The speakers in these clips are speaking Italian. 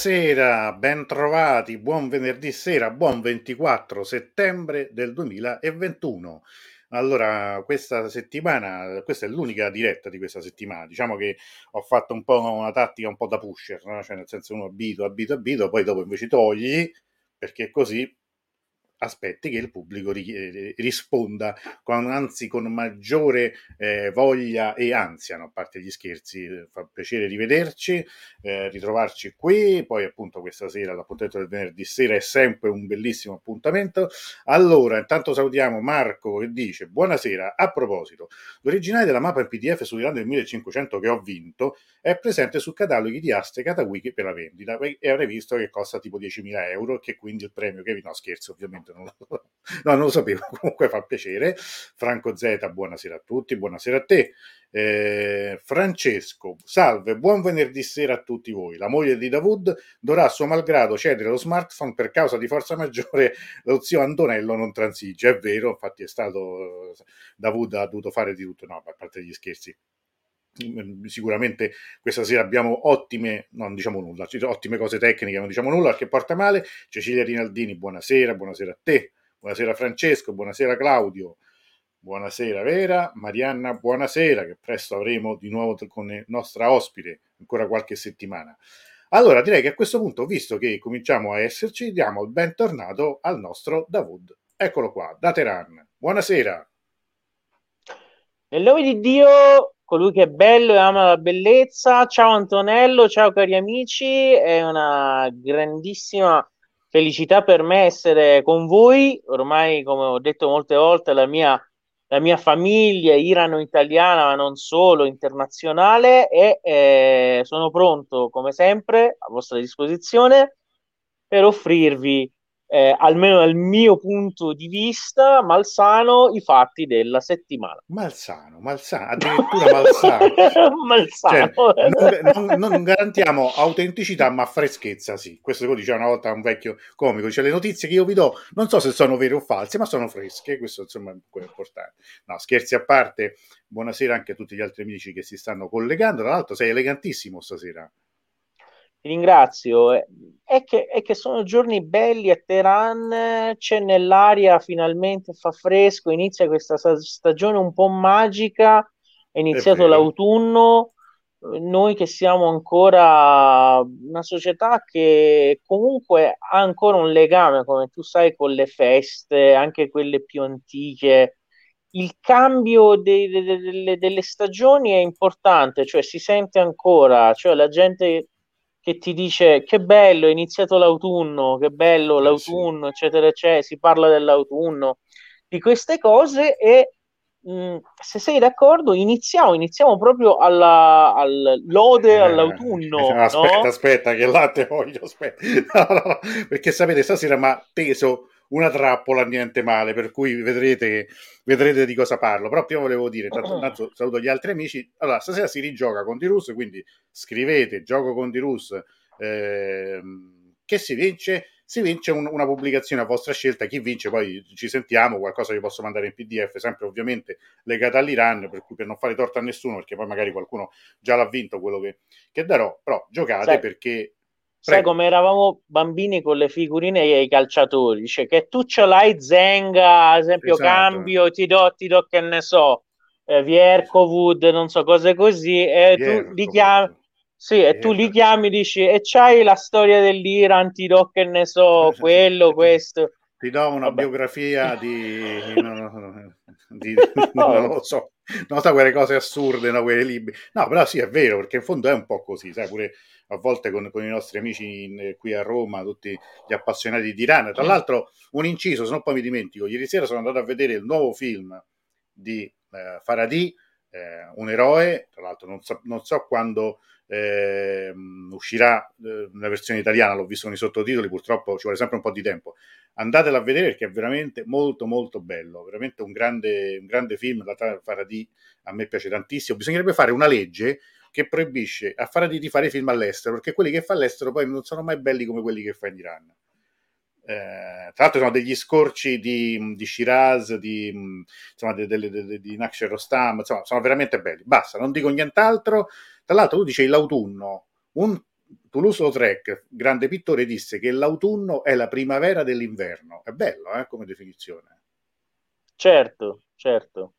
Buonasera, ben trovati, buon venerdì sera, buon 24 settembre del 2021. Allora, questa settimana, questa è l'unica diretta di questa settimana. Diciamo che ho fatto un po' una tattica un po' da pusher, no? cioè nel senso uno abito, abito, abito, poi dopo invece togli, perché così aspetti che il pubblico ri- eh, risponda, con, anzi con maggiore eh, voglia e ansia, no? a parte gli scherzi, eh, fa piacere rivederci, eh, ritrovarci qui, poi appunto questa sera l'appuntamento del venerdì sera è sempre un bellissimo appuntamento. Allora, intanto salutiamo Marco che dice, buonasera, a proposito, l'originale della mappa in PDF sull'Iran del 1500 che ho vinto è presente su cataloghi di Aste Catawiki per la vendita e avrei visto che costa tipo 10.000 euro che quindi il premio che vi no scherzo ovviamente non lo, no, non lo sapevo, comunque fa piacere. Franco Z, buonasera a tutti, buonasera a te. Eh, Francesco, salve, buon venerdì sera a tutti voi. La moglie di Davud dovrà a suo malgrado cedere lo smartphone per causa di forza maggiore, lo zio Antonello non transige. È vero, infatti è stato Davud ha dovuto fare di tutto, no, a parte gli scherzi sicuramente questa sera abbiamo ottime, non diciamo nulla, ottime cose tecniche, non diciamo nulla perché porta male. Cecilia Rinaldini, buonasera, buonasera a te, buonasera Francesco, buonasera Claudio, buonasera Vera, Marianna, buonasera, che presto avremo di nuovo con la nostra ospite, ancora qualche settimana. Allora direi che a questo punto, visto che cominciamo a esserci, diamo il bentornato al nostro Davud. Eccolo qua, da Teheran. Buonasera. Nel nome di Dio colui che è bello e ama la bellezza. Ciao Antonello, ciao cari amici, è una grandissima felicità per me essere con voi. Ormai, come ho detto molte volte, la mia, la mia famiglia irano-italiana, ma non solo, internazionale, e eh, sono pronto, come sempre, a vostra disposizione per offrirvi eh, almeno dal mio punto di vista, malsano i fatti della settimana. Malsano, malsano, addirittura malsano. malsano. Cioè, non, non, non, garantiamo autenticità, ma freschezza, sì. Questo lo diceva una volta un vecchio comico, dice le notizie che io vi do, non so se sono vere o false, ma sono fresche, questo insomma è importante. No, scherzi a parte, buonasera anche a tutti gli altri amici che si stanno collegando, tra l'altro sei elegantissimo stasera ringrazio. È che, è che, sono giorni belli a Teheran, c'è nell'aria, finalmente fa fresco, inizia questa stagione un po' magica, è iniziato è l'autunno. Noi che siamo ancora una società che comunque ha ancora un legame, come tu sai, con le feste, anche quelle più antiche. Il cambio de- de- de- delle stagioni è importante, cioè si sente ancora, cioè la gente che ti dice che bello, è iniziato l'autunno, che bello eh, l'autunno, sì. eccetera, eccetera, si parla dell'autunno, di queste cose e mh, se sei d'accordo iniziamo, iniziamo proprio alla, al lode eh, all'autunno. Aspetta, no? aspetta, che latte voglio, aspetta. No, no, perché sapete, stasera mi ha teso una trappola niente male, per cui vedrete, vedrete di cosa parlo. Però prima volevo dire, tanto, intanto saluto gli altri amici. Allora, stasera si rigioca con Dirus, quindi scrivete gioco con Dirus eh, che si vince. Si vince un, una pubblicazione a vostra scelta. Chi vince, poi ci sentiamo. Qualcosa vi posso mandare in PDF, sempre ovviamente legato all'Iran, per cui per non fare torto a nessuno, perché poi magari qualcuno già l'ha vinto quello che, che darò. Però giocate sì. perché Sai come eravamo bambini con le figurine e i calciatori, cioè che tu ce l'hai Zenga, ad esempio esatto. cambio, ti do, ti do che ne so, eh, Vierkovud, non so cose così, e tu li chiami, sì, e tu li chiami, dici, e c'hai la storia dell'Iran, ti do che ne so, quello, questo. Ti do una Vabbè. biografia di... No, di... non lo so, non so quelle cose assurde, no, quelle libri. No, però sì, è vero, perché in fondo è un po' così, sai, pure a volte con, con i nostri amici in, qui a Roma, tutti gli appassionati di Iran. Tra l'altro, un inciso, se no poi mi dimentico, ieri sera sono andato a vedere il nuovo film di eh, Faradi, eh, un eroe, tra l'altro non so, non so quando eh, uscirà eh, la versione italiana, l'ho visto con i sottotitoli, purtroppo ci vuole sempre un po' di tempo. Andatela a vedere perché è veramente molto molto bello, veramente un grande, un grande film, la Faradi a me piace tantissimo. Bisognerebbe fare una legge che proibisce a fare di fare film all'estero, perché quelli che fa all'estero poi non sono mai belli come quelli che fa in Iran. Eh, tra l'altro sono degli scorci di, di Shiraz, di, insomma, di, di, di Naksher Rostam, insomma, sono veramente belli. Basta, non dico nient'altro. Tra l'altro tu dicevi l'autunno, un Toulouse-Lautrec, grande pittore, disse che l'autunno è la primavera dell'inverno. È bello, eh, come definizione. Certo, certo.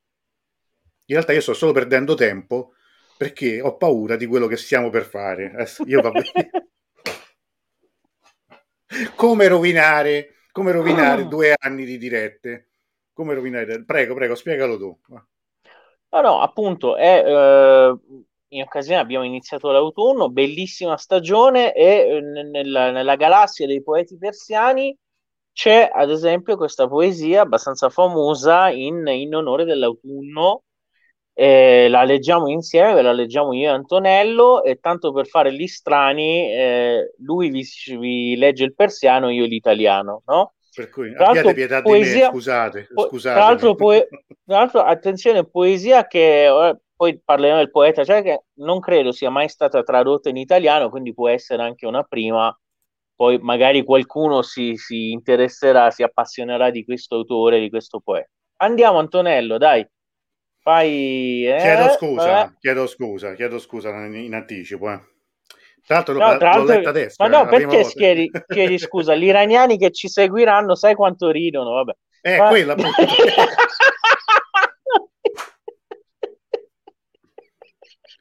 In realtà io sto solo perdendo tempo perché ho paura di quello che stiamo per fare. Io va come rovinare, come rovinare due anni di dirette? Come rovinare? Prego, prego, spiegalo tu. No, no, appunto, è, eh, in occasione abbiamo iniziato l'autunno, bellissima stagione e eh, nella, nella galassia dei poeti persiani c'è ad esempio questa poesia abbastanza famosa in, in onore dell'autunno eh, la leggiamo insieme, ve la leggiamo io e Antonello, e tanto per fare gli strani, eh, lui vi, vi, legge il persiano, io l'italiano, no? Per cui tra abbiate pietà poesia, di me, scusate. scusate. Tra, l'altro, poe- tra l'altro, attenzione, poesia che eh, poi parleremo del poeta, cioè che non credo sia mai stata tradotta in italiano, quindi può essere anche una prima. Poi magari qualcuno si, si interesserà, si appassionerà di questo autore, di questo poeta. Andiamo, Antonello, dai. Fai, eh, chiedo scusa, eh. chiedo scusa, chiedo scusa in, in anticipo. Eh. Tra l'altro, no, tra l'altro letta adesso. Ma no, perché chiedi, chiedi, scusa? Gli iraniani che ci seguiranno, sai quanto ridono? Vabbè. Eh, Ma... quella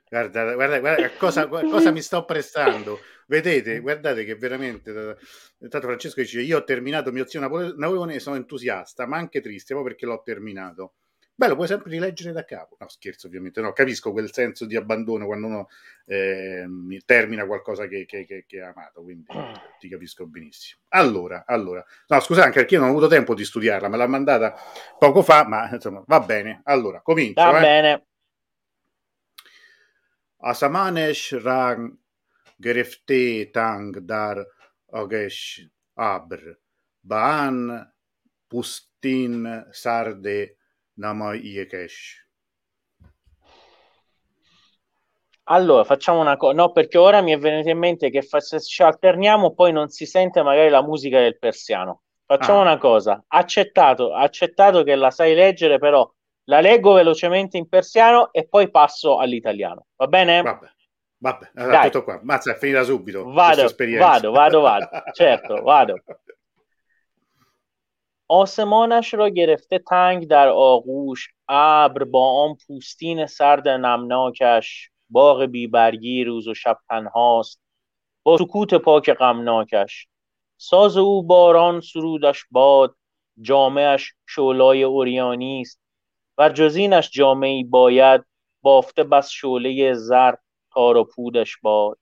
guarda, guarda, guarda cosa, cosa, mi sto prestando. Vedete, guardate che veramente. Tanto Francesco dice: Io ho terminato mio zio Napoleone sono entusiasta, ma anche triste, proprio perché l'ho terminato. Beh, lo puoi sempre rileggere da capo. No, scherzo, ovviamente. No, capisco quel senso di abbandono quando uno eh, termina qualcosa che, che, che, che, ha amato, quindi ti capisco benissimo. Allora, allora. No, scusa, anche perché io non ho avuto tempo di studiarla, me l'ha mandata poco fa, ma insomma, va bene. Allora, comincio. Va eh. bene. Asamanesh rang gerefte tang dar ogesh abr baan pustin sarde Namai Iekesh. Allora, facciamo una cosa, no, perché ora mi è venuto in mente che fa- se ci alterniamo poi non si sente magari la musica del persiano. Facciamo ah. una cosa, accettato, accettato che la sai leggere, però la leggo velocemente in persiano e poi passo all'italiano. Va bene? Vabbè, vabbè, allora, tutto qua. Mazza, è finita subito. Vado, vado, vado, vado. certo, vado. آسمانش را گرفته تنگ در آغوش ابر با آن پوستین سرد نمناکش. باغ بیبرگی روز و شب تنهاست با سکوت پاک غمناکش. ساز او باران سرودش باد جامعش شولای اوریانی است. و جزینش جامعی باید بافته بس شعله زر تار و پودش باد.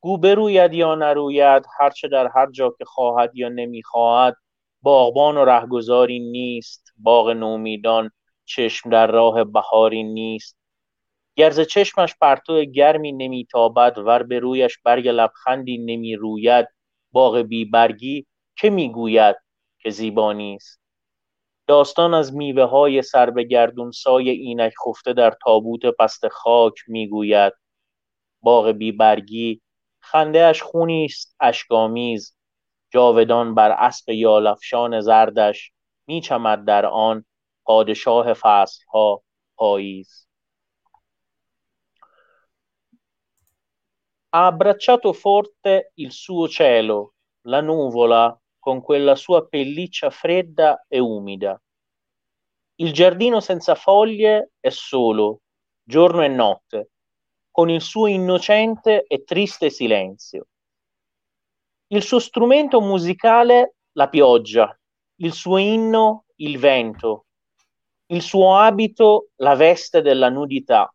گو بروید یا نروید هرچه در هر جا که خواهد یا نمی‌خواهد باغبان و رهگذاری نیست باغ نومیدان چشم در راه بهاری نیست. گرز چشمش پرتو گرمی نمیتابد ور به رویش برگ لبخندی نمی‌روید باغ بیبرگی که می‌گوید که زیبا نیست؟ داستان از میوه های سر به گردون سای اینک خفته در تابوت پست خاک می‌گوید باغ بیبرگی خنده اش خونی است اشکامیز جاودان بر اسب یالفشان زردش میچمد در آن پادشاه فصلها پاییز Ha abbracciato forte il suo cielo, la nuvola, con quella sua pelliccia fredda e umida. Il giardino senza foglie è solo, giorno e notte, con il suo innocente e triste silenzio. Il suo strumento musicale, la pioggia, il suo inno, il vento, il suo abito, la veste della nudità.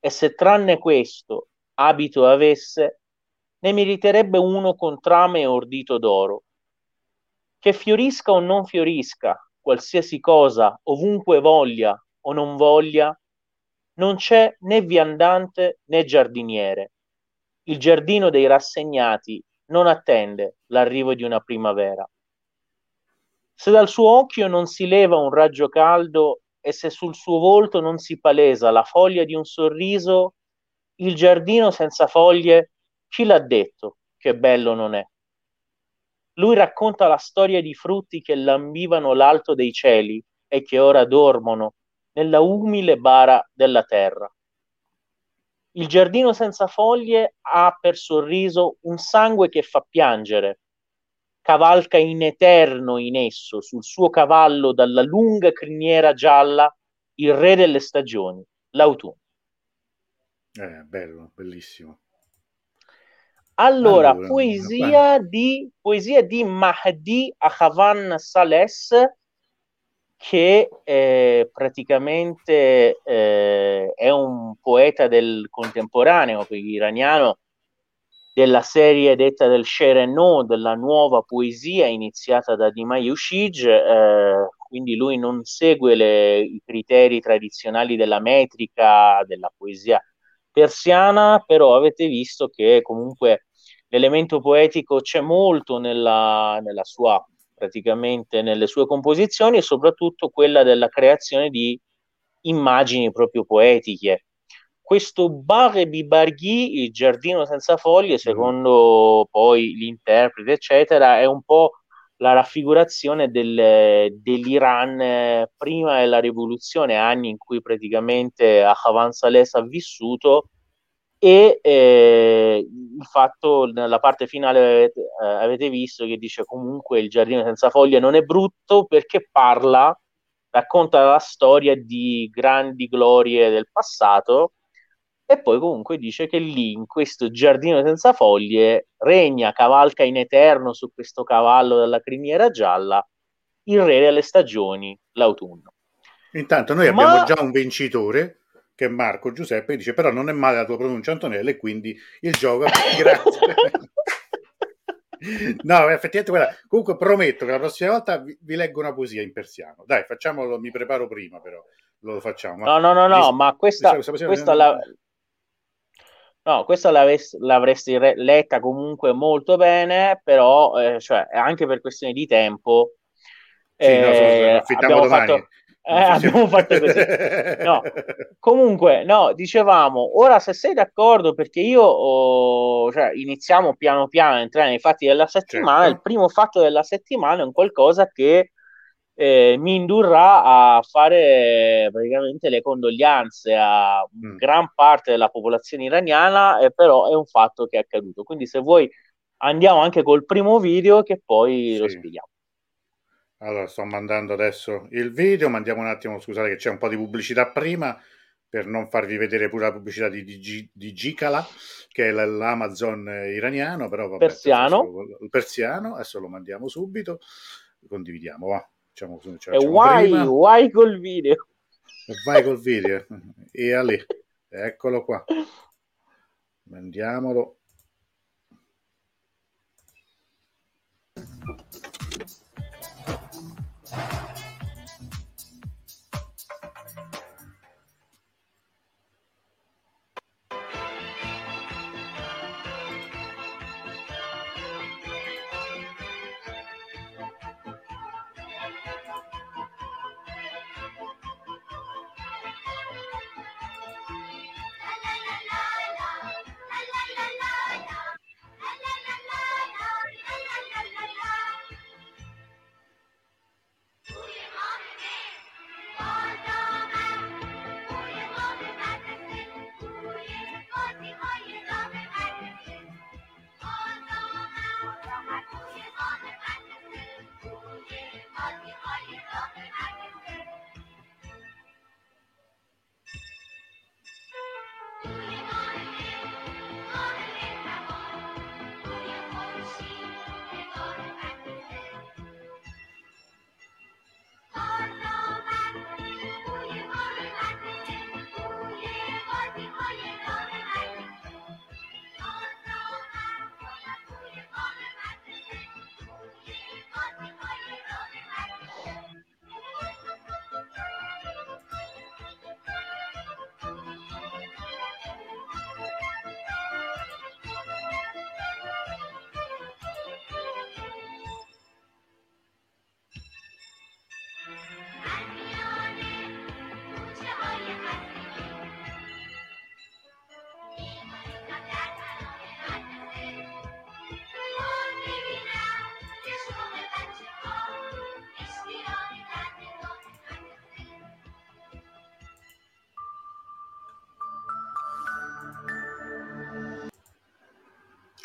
E se tranne questo abito avesse, ne meriterebbe uno con trame e ordito d'oro. Che fiorisca o non fiorisca, qualsiasi cosa, ovunque voglia o non voglia, non c'è né viandante né giardiniere. Il giardino dei rassegnati non attende l'arrivo di una primavera. Se dal suo occhio non si leva un raggio caldo e se sul suo volto non si palesa la foglia di un sorriso, il giardino senza foglie, chi l'ha detto che bello non è? Lui racconta la storia di frutti che lambivano l'alto dei cieli e che ora dormono nella umile bara della terra. Il giardino senza foglie ha per sorriso un sangue che fa piangere. Cavalca in eterno in esso, sul suo cavallo dalla lunga criniera gialla, il re delle stagioni, l'autunno. Eh, bello, bellissimo. Allora, allora poesia, di, poesia di Mahdi Ahavan Sales, che eh, praticamente eh, è un poeta del contemporaneo iraniano della serie detta del Shereno, della nuova poesia iniziata da Dima Yushij, eh, quindi lui non segue le, i criteri tradizionali della metrica, della poesia persiana, però avete visto che comunque l'elemento poetico c'è molto nella, nella sua, praticamente nelle sue composizioni e soprattutto quella della creazione di immagini proprio poetiche. Questo Bare Bibarghi, il giardino senza foglie, mm. secondo poi gli interpreti, eccetera, è un po' la raffigurazione del, dell'Iran eh, prima della rivoluzione, anni in cui praticamente Ahavan Sales ha vissuto e eh, il fatto nella parte finale avete, eh, avete, visto che dice comunque il giardino senza foglie non è brutto perché parla racconta la storia di grandi glorie del passato e poi comunque dice che lì in questo giardino senza foglie regna, cavalca in eterno su questo cavallo della criniera gialla il re delle stagioni, l'autunno. Intanto noi Ma... abbiamo già un vincitore che è Marco Giuseppe, dice però non è male la tua pronuncia Antonella e quindi il gioco grazie. no, effettivamente guarda, comunque prometto che la prossima volta vi, vi, leggo una poesia in persiano. Dai, facciamolo, mi preparo prima però, lo facciamo. No, no, no, no, ma questa, questa, questa la... No, questa l'avresti letta comunque molto bene, però eh, cioè, anche per questioni di tempo sì, eh, no, abbiamo fatto, eh, abbiamo fatto così. No. Comunque, no, dicevamo, ora se sei d'accordo, perché io oh, cioè, iniziamo piano piano a entrare nei fatti della settimana, certo. il primo fatto della settimana è un qualcosa che eh, mi indurrà a fare praticamente le condoglianze a mm. gran parte della popolazione iraniana, eh, però è un fatto che è accaduto. Quindi se vuoi andiamo anche col primo video che poi sì. lo spieghiamo. Allora, sto mandando adesso il video, mandiamo un attimo, scusate che c'è un po' di pubblicità prima, per non farvi vedere pure la pubblicità di, di, di Gicala, che è l'Amazon iraniano, però vabbè, persiano. il persiano, adesso lo mandiamo subito, condividiamo, va. Diciamo, cioè, e vai, vai col video. E vai col video. e a lì, eccolo qua. Mandiamolo.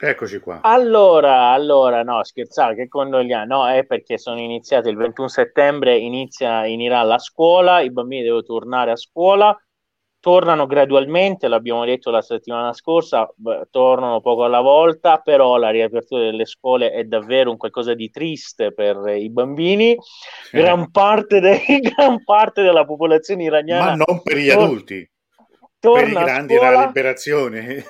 Eccoci qua. Allora, allora, no, scherzare, che condogliamo, no, è perché sono iniziate il 21 settembre, inizia in Iran la scuola, i bambini devono tornare a scuola, tornano gradualmente, l'abbiamo detto la settimana scorsa, beh, tornano poco alla volta, però la riapertura delle scuole è davvero un qualcosa di triste per i bambini, gran, parte de- gran parte della popolazione iraniana... Ma non per gli adulti per i grandi scuola, una liberazione.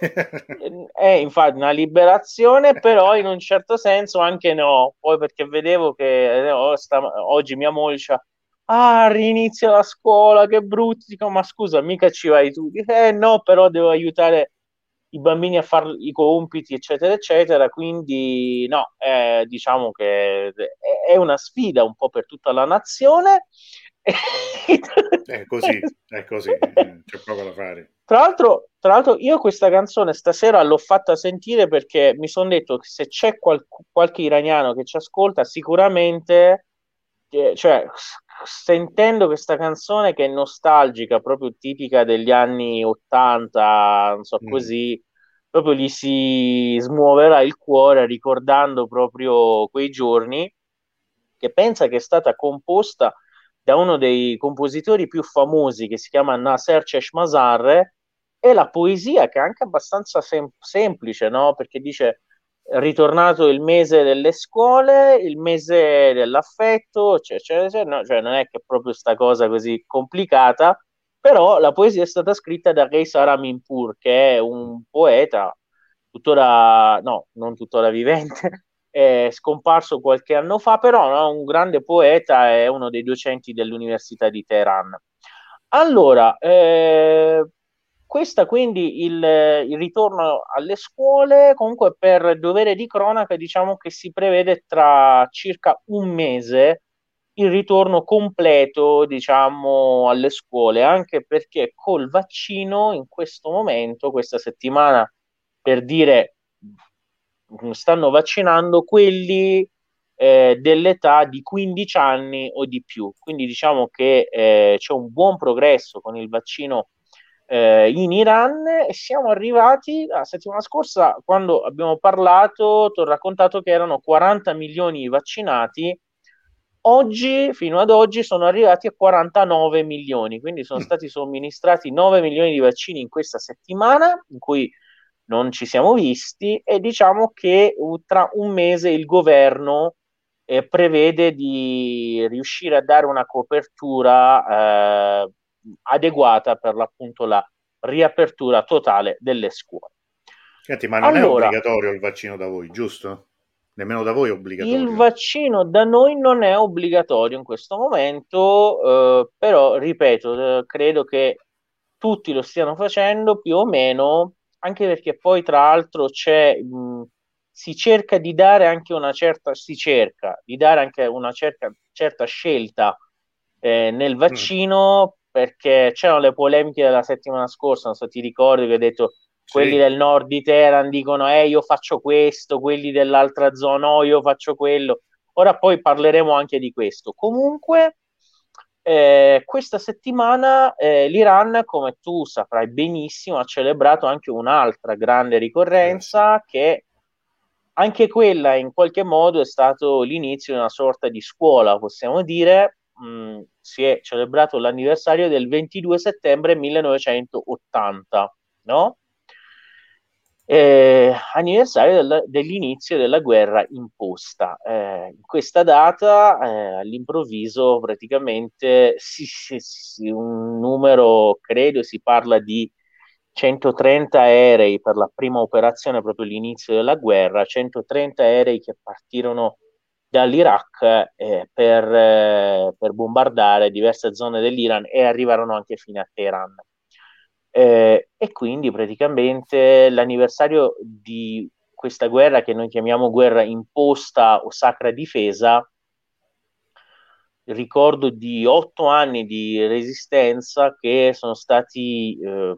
è infatti una liberazione, però in un certo senso anche no. Poi perché vedevo che eh, oh, sta, oggi mia moglie dice, ah, rinizia la scuola, che brutto. Dico, ma scusa, mica ci vai tu. Eh no, però devo aiutare i bambini a fare i compiti, eccetera, eccetera. Quindi no, eh, diciamo che è una sfida un po' per tutta la nazione è così, è così, c'è poco da fare. Tra l'altro, tra l'altro, io questa canzone stasera l'ho fatta sentire perché mi sono detto che se c'è qual- qualche iraniano che ci ascolta, sicuramente, eh, cioè, sentendo questa canzone che è nostalgica, proprio tipica degli anni 80, non so mm. così, proprio gli si smuoverà il cuore ricordando proprio quei giorni, che pensa che è stata composta da uno dei compositori più famosi che si chiama Nasser Cheshmazar e la poesia che è anche abbastanza sem- semplice, no? Perché dice ritornato il mese delle scuole, il mese dell'affetto, cioè, cioè, cioè, no, cioè non è che è proprio questa cosa così complicata, però la poesia è stata scritta da Reis Araminpur, che è un poeta tuttora, no, non tuttora vivente, è scomparso qualche anno fa, però no, un grande poeta è uno dei docenti dell'Università di Teheran. Allora, eh, questa quindi il, il, ritorno alle scuole, comunque per dovere di cronaca diciamo che si prevede tra circa un mese il ritorno completo diciamo alle scuole, anche perché col vaccino in questo momento, questa settimana, per dire stanno vaccinando quelli eh, dell'età di 15 anni o di più. Quindi diciamo che eh, c'è un buon progresso con il vaccino eh, in Iran e siamo arrivati la settimana scorsa quando abbiamo parlato, ti ho raccontato che erano 40 milioni vaccinati. Oggi, fino ad oggi, sono arrivati a 49 milioni, quindi sono mm. stati somministrati 9 milioni di vaccini in questa settimana, in cui non ci siamo visti e diciamo che tra un mese il governo eh, prevede di riuscire a dare una copertura eh, adeguata per l'appunto la riapertura totale delle scuole. Senti, ma non allora, è obbligatorio il vaccino da voi, giusto? Nemmeno da voi è obbligatorio. Il vaccino da noi non è obbligatorio in questo momento, eh, però ripeto, eh, credo che tutti lo stiano facendo più o meno anche perché poi tra l'altro c'è, mh, si cerca di dare anche una certa, si cerca di dare anche una certa, certa scelta eh, nel vaccino, mm. perché c'erano le polemiche della settimana scorsa, non so, ti ricordi che hai detto quelli sì. del nord di Teheran dicono eh io faccio questo, quelli dell'altra zona oh, io faccio quello. Ora poi parleremo anche di questo. Comunque eh, questa settimana eh, l'Iran, come tu saprai benissimo, ha celebrato anche un'altra grande ricorrenza eh, che anche quella in qualche modo è stato l'inizio di una sorta di scuola, possiamo dire. Mm, si è celebrato l'anniversario del 22 settembre 1980, no? Eh, anniversario del, dell'inizio della guerra imposta. Eh, in questa data, eh, all'improvviso, praticamente si, si, si, un numero, credo si parla di 130 aerei per la prima operazione, proprio l'inizio della guerra, 130 aerei che partirono dall'Iraq eh, per, eh, per bombardare diverse zone dell'Iran e arrivarono anche fino a Teheran. Eh, e quindi praticamente l'anniversario di questa guerra che noi chiamiamo guerra imposta o sacra difesa, ricordo di otto anni di resistenza che sono stati eh,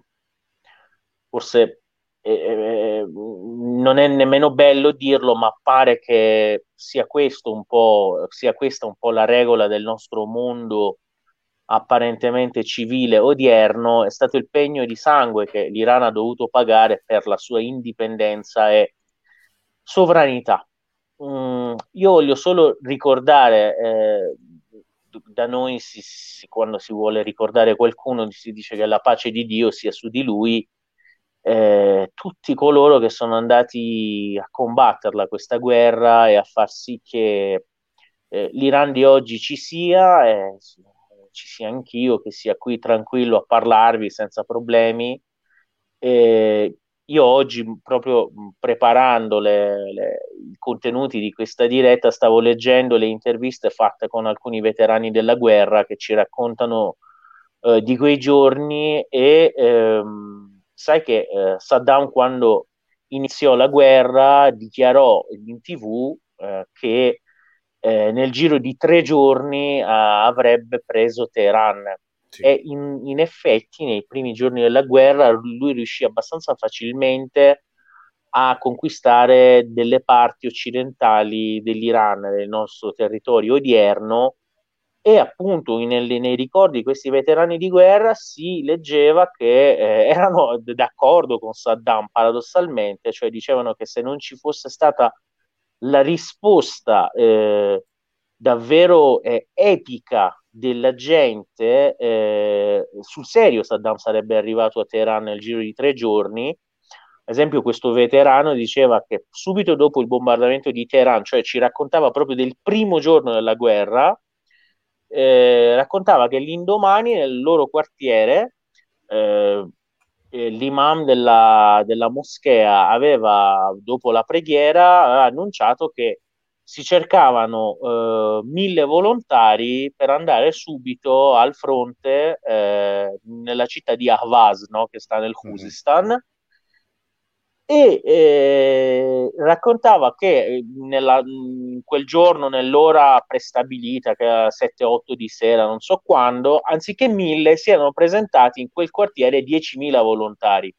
forse eh, eh, non è nemmeno bello dirlo, ma pare che sia questo un po', sia questa un po' la regola del nostro mondo apparentemente civile odierno è stato il pegno di sangue che l'Iran ha dovuto pagare per la sua indipendenza e sovranità. Mm, io voglio solo ricordare, eh, da noi si, si, quando si vuole ricordare qualcuno si dice che la pace di Dio sia su di lui, eh, tutti coloro che sono andati a combatterla questa guerra e a far sì che eh, l'Iran di oggi ci sia, e ci sia anch'io, che sia qui tranquillo a parlarvi senza problemi. Eh, io oggi, proprio preparando le, le, i contenuti di questa diretta, stavo leggendo le interviste fatte con alcuni veterani della guerra che ci raccontano eh, di quei giorni e ehm, sai che eh, Saddam quando iniziò la guerra dichiarò in tv eh, che eh, nel giro di tre giorni uh, avrebbe preso Teheran. Sì. E in, in, effetti nei primi giorni della guerra lui riuscì abbastanza facilmente a conquistare delle parti occidentali dell'Iran, del nostro territorio odierno, e appunto nelle, nei ricordi di questi veterani di guerra si leggeva che eh, erano d'accordo con Saddam paradossalmente, cioè dicevano che se non ci fosse stata la risposta eh, davvero eh, epica della gente, eh, sul serio Saddam sarebbe arrivato a Teheran nel giro di tre giorni. Ad esempio, questo veterano diceva che subito dopo il bombardamento di Teheran, cioè ci raccontava proprio del primo giorno della guerra, eh, raccontava che l'indomani nel loro quartiere eh, l'imam della, della, moschea aveva, dopo la preghiera, annunciato che si cercavano eh, mille volontari per andare subito al fronte eh, nella città di Ahvaz, no? che sta nel Khuzestan, mm-hmm e eh, raccontava che eh, nella, quel giorno, nell'ora prestabilita, che era 7-8 di sera, non so quando, anziché mille, si erano presentati in quel quartiere 10.000 volontari.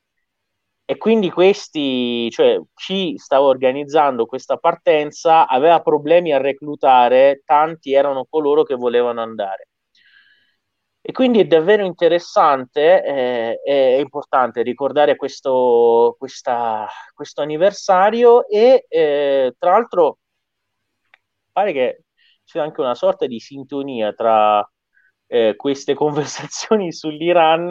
E quindi questi, cioè chi stava organizzando questa partenza, aveva problemi a reclutare, tanti erano coloro che volevano andare. E quindi è davvero interessante eh, e importante ricordare questo, questa, questo anniversario e eh, tra l'altro pare che c'è anche una sorta di sintonia tra eh, queste conversazioni sull'Iran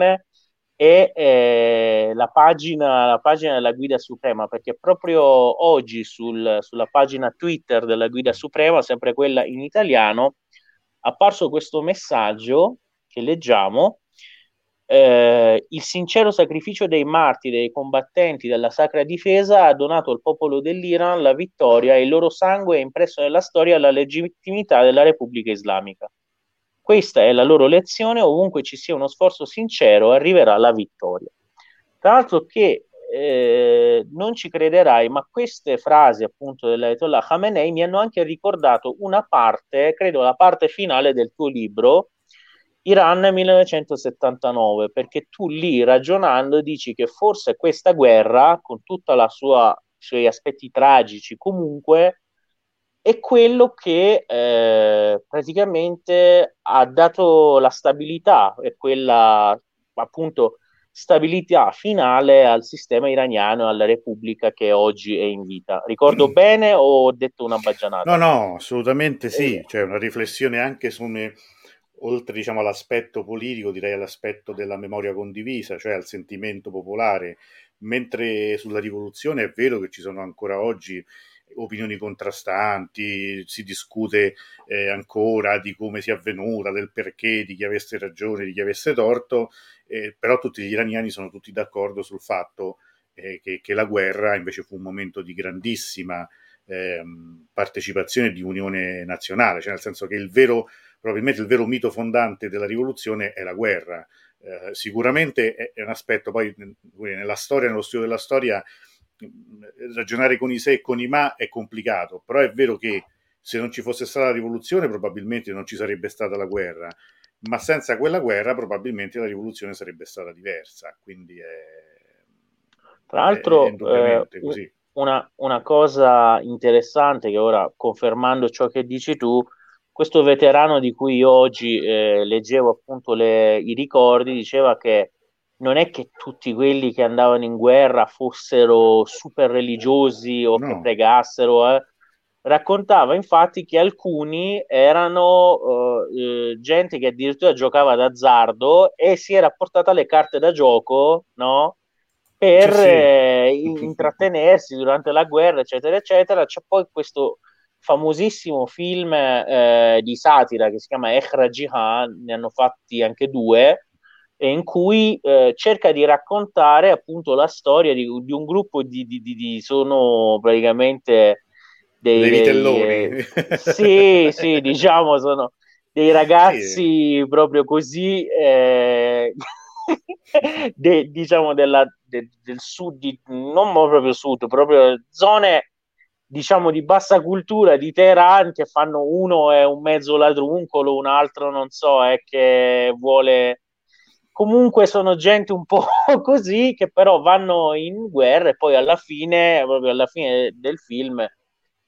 e eh, la, pagina, la pagina della Guida Suprema, perché proprio oggi sul, sulla pagina Twitter della Guida Suprema, sempre quella in italiano, è apparso questo messaggio che leggiamo, eh, il sincero sacrificio dei martiri, dei combattenti della sacra difesa ha donato al popolo dell'Iran la vittoria e il loro sangue ha impresso nella storia la legittimità della Repubblica Islamica. Questa è la loro lezione, ovunque ci sia uno sforzo sincero arriverà la vittoria. Tra l'altro che eh, non ci crederai, ma queste frasi appunto dell'Ayatollah Khamenei mi hanno anche ricordato una parte, credo la parte finale del tuo libro, Iran 1979, perché tu lì ragionando dici che forse questa guerra, con tutti i suoi aspetti tragici, comunque è quello che eh, praticamente ha dato la stabilità e quella appunto stabilità finale al sistema iraniano e alla repubblica che oggi è in vita. Ricordo mm. bene o ho detto una baggianata? No, no, assolutamente sì, eh. cioè una riflessione anche su me oltre diciamo, all'aspetto politico, direi all'aspetto della memoria condivisa, cioè al sentimento popolare, mentre sulla rivoluzione è vero che ci sono ancora oggi opinioni contrastanti, si discute eh, ancora di come sia avvenuta, del perché, di chi avesse ragione, di chi avesse torto, eh, però tutti gli iraniani sono tutti d'accordo sul fatto eh, che, che, la guerra invece fu un momento di grandissima ehm, partecipazione e di unione nazionale, cioè nel senso che il vero probabilmente il vero mito fondante della rivoluzione è la guerra. Eh, sicuramente è, è, un aspetto, poi nella storia, nello studio della storia, ragionare con i se e con i ma è complicato, però è vero che se non ci fosse stata la rivoluzione probabilmente non ci sarebbe stata la guerra, ma senza quella guerra probabilmente la rivoluzione sarebbe stata diversa, quindi è, tra l'altro è, è eh, una, una, cosa interessante che ora confermando ciò che dici tu questo veterano di cui oggi eh, leggevo appunto le, i ricordi diceva che non è che tutti quelli che andavano in guerra fossero super religiosi o no. che pregassero, eh. raccontava infatti che alcuni erano uh, gente che addirittura giocava d'azzardo e si era portata le carte da gioco, no? Per sì, sì. Eh, intrattenersi durante la guerra, eccetera, eccetera. C'è poi questo famosissimo film eh, di satira che si chiama Echra Jihan, ne hanno fatti anche due, in cui eh, cerca di raccontare appunto la storia di, di un gruppo di, di, di, sono praticamente dei, dei vitelloni. Dei, sì, sì, diciamo sono dei ragazzi sì. proprio così eh, de, diciamo della, de, del sud, di, non proprio sud, proprio zone diciamo di bassa cultura di Teheran che fanno uno è un mezzo ladruncolo, un altro non so, è che vuole comunque sono gente un po' così che però vanno in guerra e poi alla fine, proprio alla fine del film,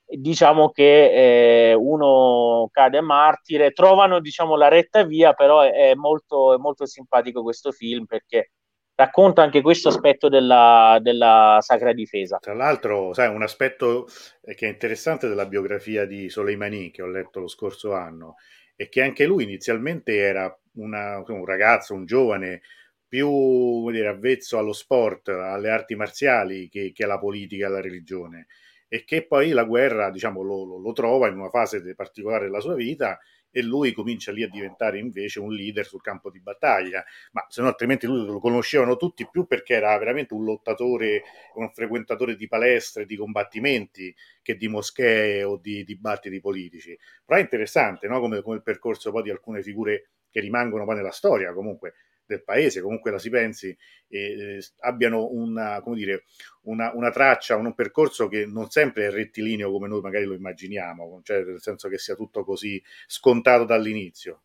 diciamo che eh, uno cade martire, trovano diciamo la retta via, però è, molto, è molto simpatico questo film perché racconta anche questo aspetto della, della, sacra difesa. Tra l'altro, sai, un aspetto che è interessante della biografia di Soleimani che ho letto lo scorso anno è che anche lui inizialmente era una, un ragazzo, un giovane più dire, avvezzo allo sport, alle arti marziali che, che alla politica alla religione e che poi la guerra diciamo, lo, lo, lo trova in una fase particolare della sua vita e lui comincia lì a diventare invece un leader sul campo di battaglia, ma se no altrimenti lui lo conoscevano tutti più perché era veramente un lottatore, un frequentatore di palestre, di combattimenti che di moschee o di dibattiti politici. Però è interessante no? come, come il percorso poi di alcune figure che rimangono poi nella storia comunque del paese, comunque la si pensi, eh, abbiano una, dire, una, una, traccia, un percorso che non sempre è rettilineo come noi magari lo immaginiamo, cioè nel senso che sia tutto così scontato dall'inizio.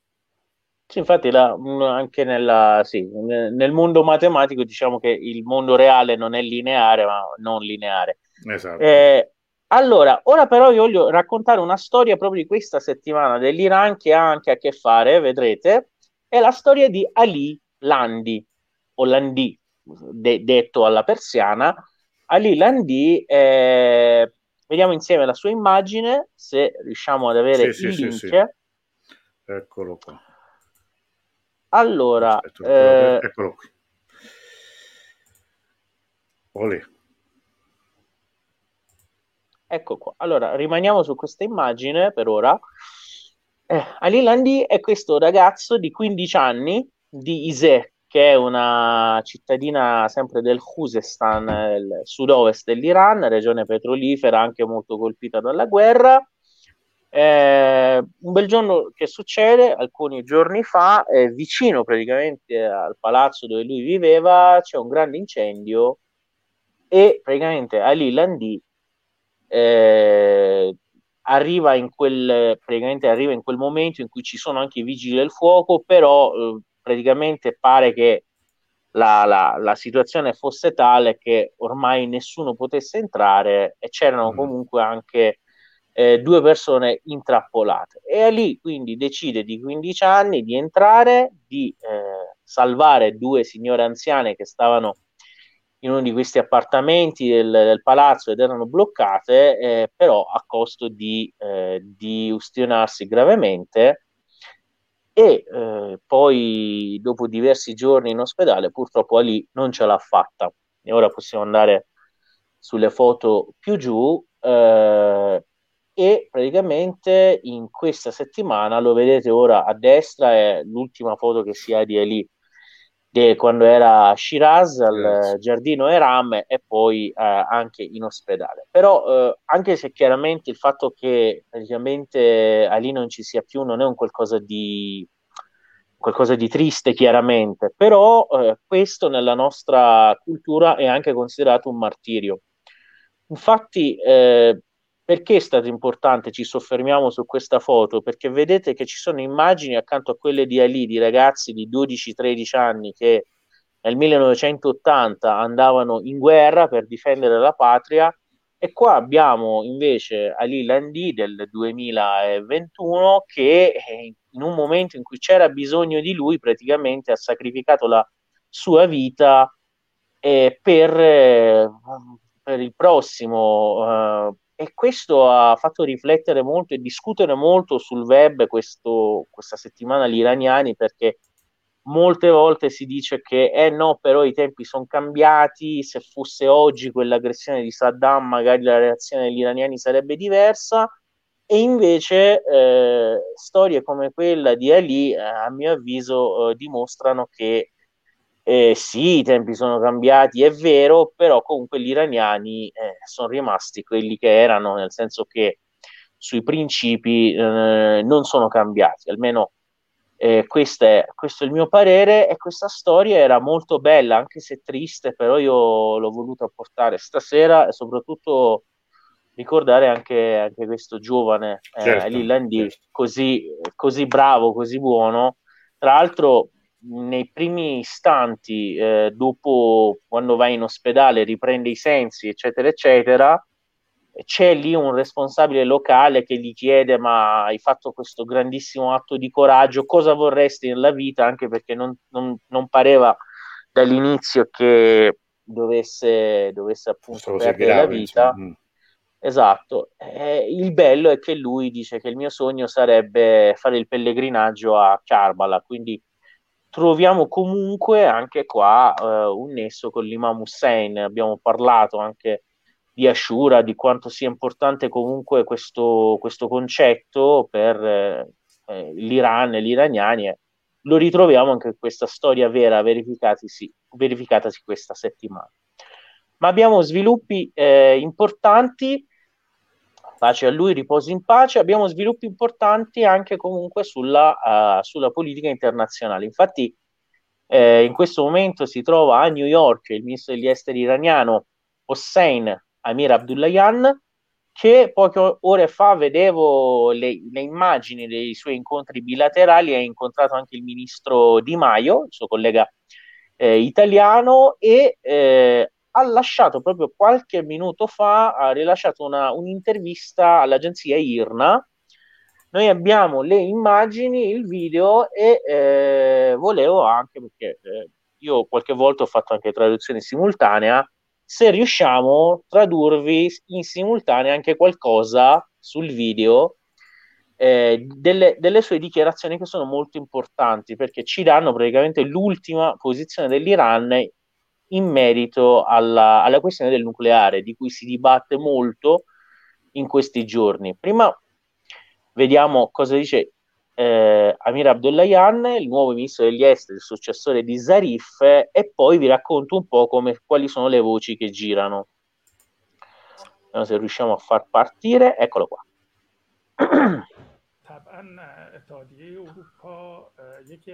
Sì, infatti la, anche nella, sì, nel mondo matematico diciamo che il mondo reale non è lineare, ma non lineare. Esatto. Eh, allora, ora però vi voglio raccontare una storia proprio di questa settimana dell'Iran che ha anche a che fare, vedrete, è la storia di Ali Landi o Landi, de- detto alla persiana, Ali Landi, eh, vediamo insieme la sua immagine, se riusciamo ad avere sì, il sì, link. Sì, Eccolo qua. Allora, Aspetta, eh, eccolo qui. Olè. Ecco qua. Allora, rimaniamo su questa immagine per ora. Eh, Ali Landi è questo ragazzo di 15 anni di Izeh, che è una cittadina sempre del Khuzestan, il sud-ovest dell'Iran, regione petrolifera anche molto colpita dalla guerra. Eh, un bel giorno che succede, alcuni giorni fa, eh, vicino praticamente al palazzo dove lui viveva, c'è un grande incendio e praticamente Ali Landi eh, arriva in quel arriva in quel momento in cui ci sono anche i vigili del fuoco, però eh, praticamente pare che la, la, la, situazione fosse tale che ormai nessuno potesse entrare e c'erano mm. comunque anche eh, due persone intrappolate. E lì quindi decide di 15 anni di entrare, di eh, salvare due signore anziane che stavano in uno di questi appartamenti del, del palazzo ed erano bloccate, eh, però a costo di, eh, di ustionarsi gravemente e eh, poi dopo diversi giorni in ospedale purtroppo Ali non ce l'ha fatta. E ora possiamo andare sulle foto più giù eh, e praticamente in questa settimana lo vedete ora a destra è l'ultima foto che si ha di Ali de, quando era a Shiraz al giardino Eram e poi eh, anche in ospedale. Però eh, anche se chiaramente il fatto che praticamente Ali non ci sia più non è un qualcosa di qualcosa di triste chiaramente, però eh, questo nella nostra cultura è anche considerato un martirio. Infatti eh, perché è stato importante? Ci soffermiamo su questa foto perché vedete che ci sono immagini accanto a quelle di Ali, di ragazzi di 12-13 anni che nel 1980 andavano in guerra per difendere la patria e qua abbiamo invece Ali Landi del 2021 che in un momento in cui c'era bisogno di lui praticamente ha sacrificato la sua vita eh, per, eh, per, il prossimo. Eh, e questo ha fatto riflettere molto e discutere molto sul web questo, questa settimana gli iraniani perché molte volte si dice che eh no, però i tempi sono cambiati, se fosse oggi quell'aggressione di Saddam magari la reazione degli iraniani sarebbe diversa. E invece eh, storie come quella di Ali eh, a mio avviso eh, dimostrano che eh, sì, i tempi sono cambiati, è vero, però comunque gli iraniani eh, sono rimasti quelli che erano, nel senso che sui principi eh, non sono cambiati, almeno eh, questo è, questo, è, il mio parere e questa storia era molto bella, anche se triste, però io l'ho voluta portare stasera e soprattutto ricordare anche, anche questo giovane eh, certo, Lillandi certo. così, così bravo, così buono. Tra l'altro nei primi istanti eh, dopo quando vai in ospedale riprende i sensi eccetera eccetera c'è lì un responsabile locale che gli chiede ma hai fatto questo grandissimo atto di coraggio, cosa vorresti nella vita? Anche perché non, non, non pareva dall'inizio che dovesse, dovesse appunto perdere grave, la vita. Mm. Esatto, eh, il bello è che lui dice che il mio sogno sarebbe fare il pellegrinaggio a Karbala, quindi troviamo comunque anche qua eh, un nesso con l'Imam Hussein, abbiamo parlato anche di Ashura, di quanto sia importante comunque questo, questo concetto per eh, l'Iran e gli iraniani. Eh. Lo ritroviamo anche in questa storia vera verificatasi questa settimana. Ma abbiamo sviluppi eh, importanti, pace a lui, riposo in pace, abbiamo sviluppi importanti anche comunque sulla, uh, sulla politica internazionale. Infatti eh, in questo momento si trova a New York il ministro degli esteri iraniano Hossein Amir Abdullayan, che poche ore fa vedevo le, le, immagini dei suoi incontri bilaterali, ha incontrato anche il ministro Di Maio, il suo collega eh, italiano, e eh, ha lasciato proprio qualche minuto fa, ha rilasciato una, un'intervista all'agenzia IRNA. Noi abbiamo le immagini, il video e eh, volevo anche, perché eh, io qualche volta ho fatto anche traduzione simultanea, se riusciamo tradurvi in simultanea anche qualcosa sul video eh, delle, delle, sue dichiarazioni che sono molto importanti perché ci danno praticamente l'ultima posizione dell'Iran in merito alla, alla questione del nucleare di cui si dibatte molto in questi giorni. Prima vediamo cosa dice eh, Amir Abdullayan, il nuovo ministro degli esteri, il successore di Zarif, e poi vi racconto un po' come, quali sono le voci che girano. Vediamo se riusciamo a far partire. Eccolo qua.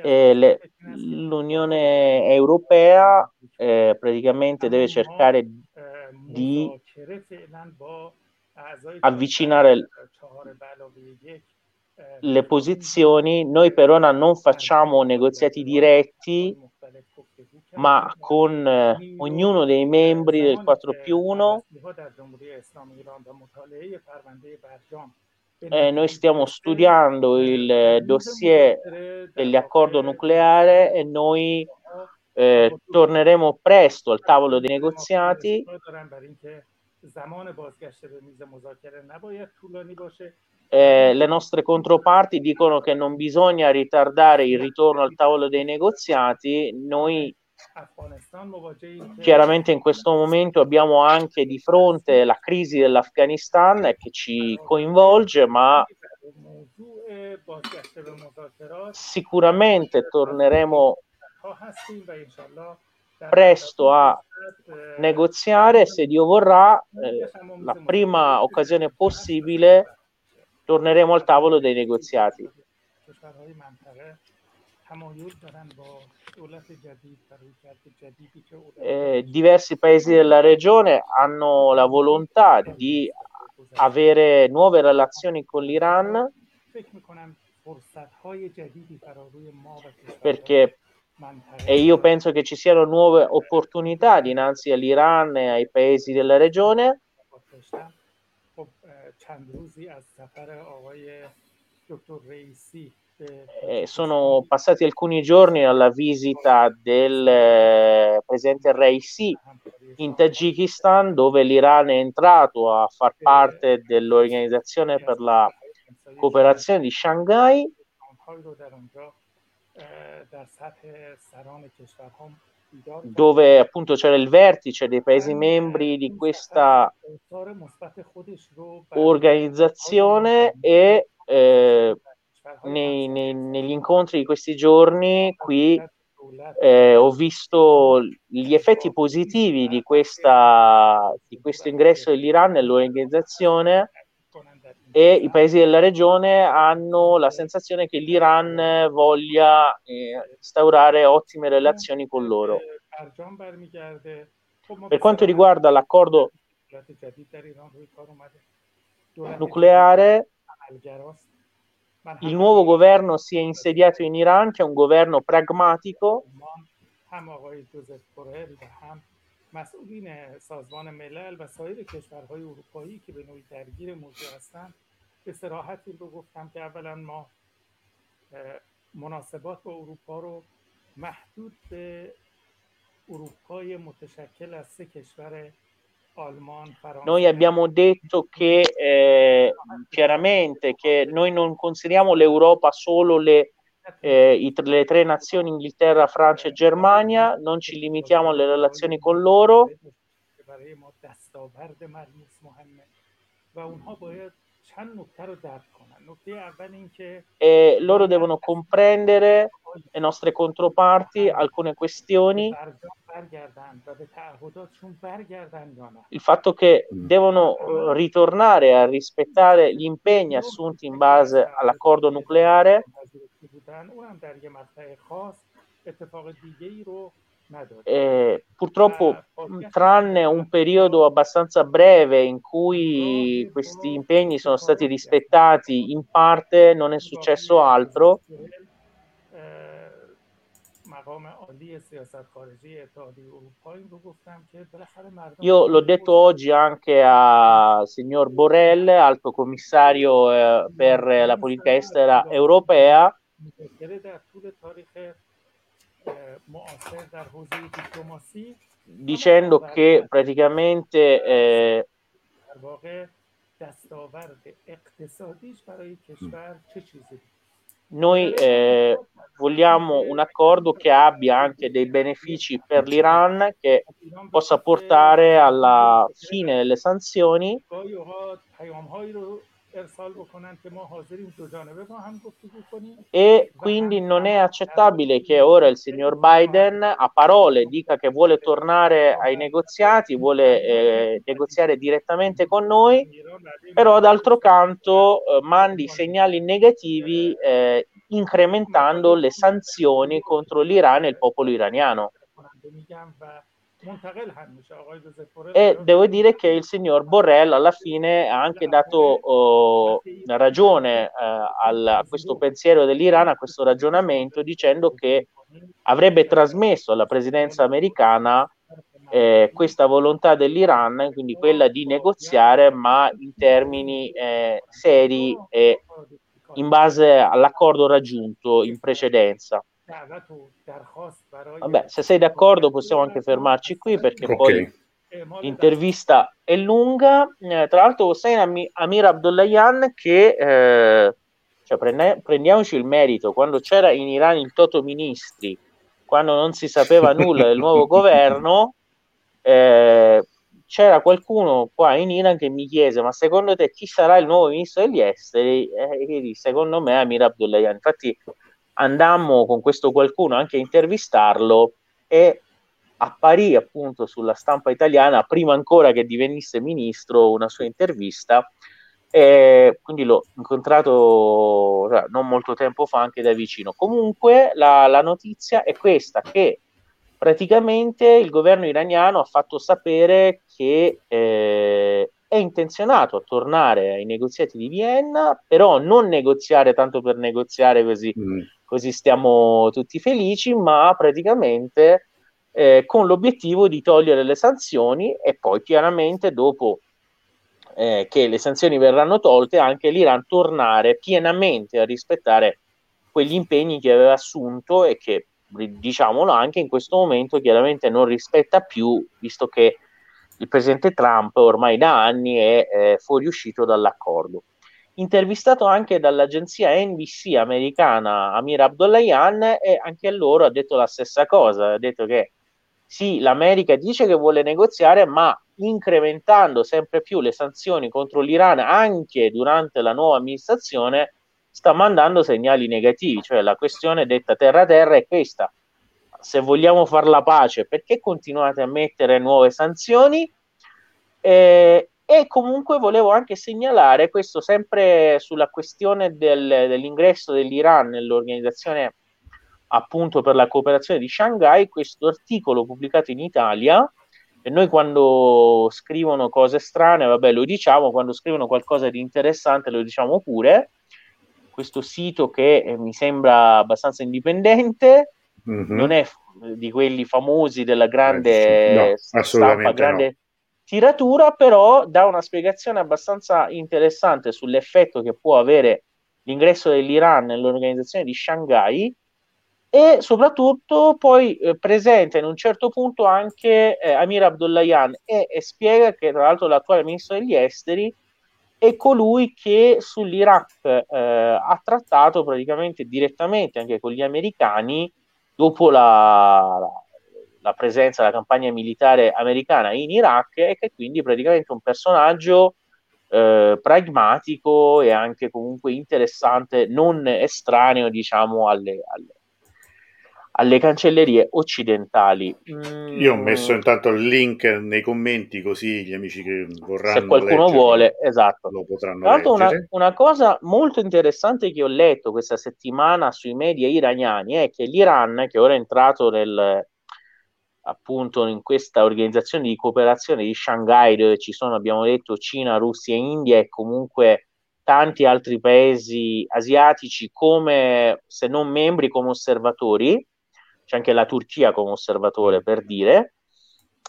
Le, l'Unione Europea eh, praticamente deve cercare di avvicinare le posizioni, noi per ora non facciamo negoziati diretti, ma con eh, ognuno dei membri del 4 più 1 eh, noi stiamo studiando il dossier dell'accordo nucleare e noi eh, torneremo presto al tavolo dei negoziati. Eh, le nostre controparti dicono che non bisogna ritardare il ritorno al tavolo dei negoziati, noi chiaramente in questo momento abbiamo anche di fronte la crisi dell'Afghanistan che ci coinvolge, ma sicuramente torneremo presto a negoziare se Dio vorrà eh, la prima occasione possibile torneremo al tavolo dei negoziati. Eh, diversi paesi della regione hanno la volontà di avere nuove relazioni con l'Iran. Perché e io penso che ci siano nuove opportunità dinanzi all'Iran e ai paesi della regione eh, sono passati alcuni giorni alla visita del eh, presidente Reisi in Tagikistan, dove l'Iran è entrato a far parte dell'Organizzazione per la cooperazione di Shanghai. dove appunto c'era il vertice dei paesi membri di questa organizzazione e eh, nei, nei, negli incontri di questi giorni qui eh, ho visto gli effetti positivi di, questa, di questo ingresso dell'Iran nell'organizzazione e i paesi della regione hanno la sensazione che l'Iran voglia eh, instaurare ottime relazioni con loro. Per quanto riguarda l'accordo nucleare, il nuovo governo si è insediato in Iran, che è un governo pragmatico. مسئولین سازمان ملل و سایر کشورهای اروپایی که به نوعی درگیر موضوع هستند به سراحت رو گفتم که اولا ما مناسبات با اروپا رو محدود به اروپای متشکل از سه کشور Noi abbiamo detto che eh, chiaramente che noi non consideriamo l'Europa solo le, eh, i, le tre nazioni Inghilterra, Francia e Germania, non ci limitiamo alle relazioni con loro. E loro devono comprendere le nostre controparti alcune questioni. Il fatto che devono eh, ritornare a rispettare gli impegni assunti in base all'accordo nucleare eh, purtroppo, tranne un periodo abbastanza breve in cui questi impegni sono stati rispettati in parte, non è successo altro. Io l'ho detto oggi anche al signor Borrell, alto commissario eh, per la politica estera europea, dicendo che praticamente eh, noi eh, vogliamo un accordo che abbia anche dei benefici per l'Iran, che possa portare alla fine delle sanzioni e quindi non è accettabile che ora il signor Biden a parole dica che vuole tornare ai negoziati, vuole eh, negoziare direttamente con noi, però d'altro canto eh, mandi segnali negativi eh, incrementando le sanzioni contro l'Iran e il popolo iraniano. E devo dire che il signor Borrell alla fine ha anche dato oh, ragione eh, al, a questo pensiero dell'Iran, a questo ragionamento, dicendo che avrebbe trasmesso alla presidenza americana eh, questa volontà dell'Iran, quindi quella di negoziare, ma in termini eh, seri e in base all'accordo raggiunto in precedenza. Vabbè, se sei d'accordo possiamo anche fermarci qui perché okay. poi l'intervista è lunga. Eh, tra l'altro Hossein Amir Abdullahian che eh, cioè, prende, prendiamoci il merito, quando c'era in Iran il Toto Ministri, quando non si sapeva nulla del nuovo governo, eh, c'era qualcuno qua in Iran che mi chiese ma secondo te chi sarà il nuovo ministro degli esteri? Eh, secondo me Amir Abdullahian. Infatti andammo con questo qualcuno anche a intervistarlo e apparì appunto sulla stampa italiana prima ancora che divenisse ministro una sua intervista e quindi l'ho incontrato cioè, non molto tempo fa anche da vicino. Comunque la, la notizia è questa che praticamente il governo iraniano ha fatto sapere che eh, è intenzionato a tornare ai negoziati di Vienna, però non negoziare tanto per negoziare così mm così stiamo tutti felici, ma praticamente eh, con l'obiettivo di togliere le sanzioni e poi chiaramente dopo eh, che le sanzioni verranno tolte anche l'Iran tornare pienamente a rispettare quegli impegni che aveva assunto e che, diciamolo anche in questo momento, chiaramente non rispetta più, visto che il presidente Trump ormai da anni è eh, fuoriuscito dall'accordo. Intervistato anche dall'agenzia NBC americana Amir Abdollahian e anche loro ha detto la stessa cosa, ha detto che sì, l'America dice che vuole negoziare, ma incrementando sempre più le sanzioni contro l'Iran anche durante la nuova amministrazione, sta mandando segnali negativi, cioè la questione detta terra-terra è questa. Se vogliamo fare la pace, perché continuate a mettere nuove sanzioni? Eh, e comunque volevo anche segnalare questo sempre sulla questione del, dell'ingresso dell'Iran nell'organizzazione appunto per la cooperazione di Shanghai, questo articolo pubblicato in Italia e noi quando scrivono cose strane, vabbè, lo diciamo, quando scrivono qualcosa di interessante lo diciamo pure. Questo sito che eh, mi sembra abbastanza indipendente, mm-hmm. non è di quelli famosi della grande eh, no, stampa, grande no. Tiratura, però dà una spiegazione abbastanza interessante sull'effetto che può avere l'ingresso dell'Iran nell'organizzazione di Shanghai e soprattutto poi eh, presenta in un certo punto anche eh, Amir Abdollahian e, e, spiega che tra l'altro l'attuale ministro degli esteri è colui che sull'Iraq eh, ha trattato praticamente direttamente anche con gli americani dopo la, la, la presenza della campagna militare americana in Iraq e che quindi praticamente un personaggio eh, pragmatico e anche comunque interessante, non estraneo diciamo alle, alle alle cancellerie occidentali. Mm. Io ho messo intanto il link nei commenti così gli amici che vorranno se qualcuno leggere, vuole, esatto. lo potranno Tra l'altro una, una, cosa molto interessante che ho letto questa settimana sui media iraniani è che l'Iran, che ora è entrato nel, appunto in questa organizzazione di cooperazione di Shanghai dove ci sono, abbiamo detto, Cina, Russia, India e comunque tanti altri paesi asiatici come se non membri come osservatori. C'è anche la Turchia come osservatore per dire,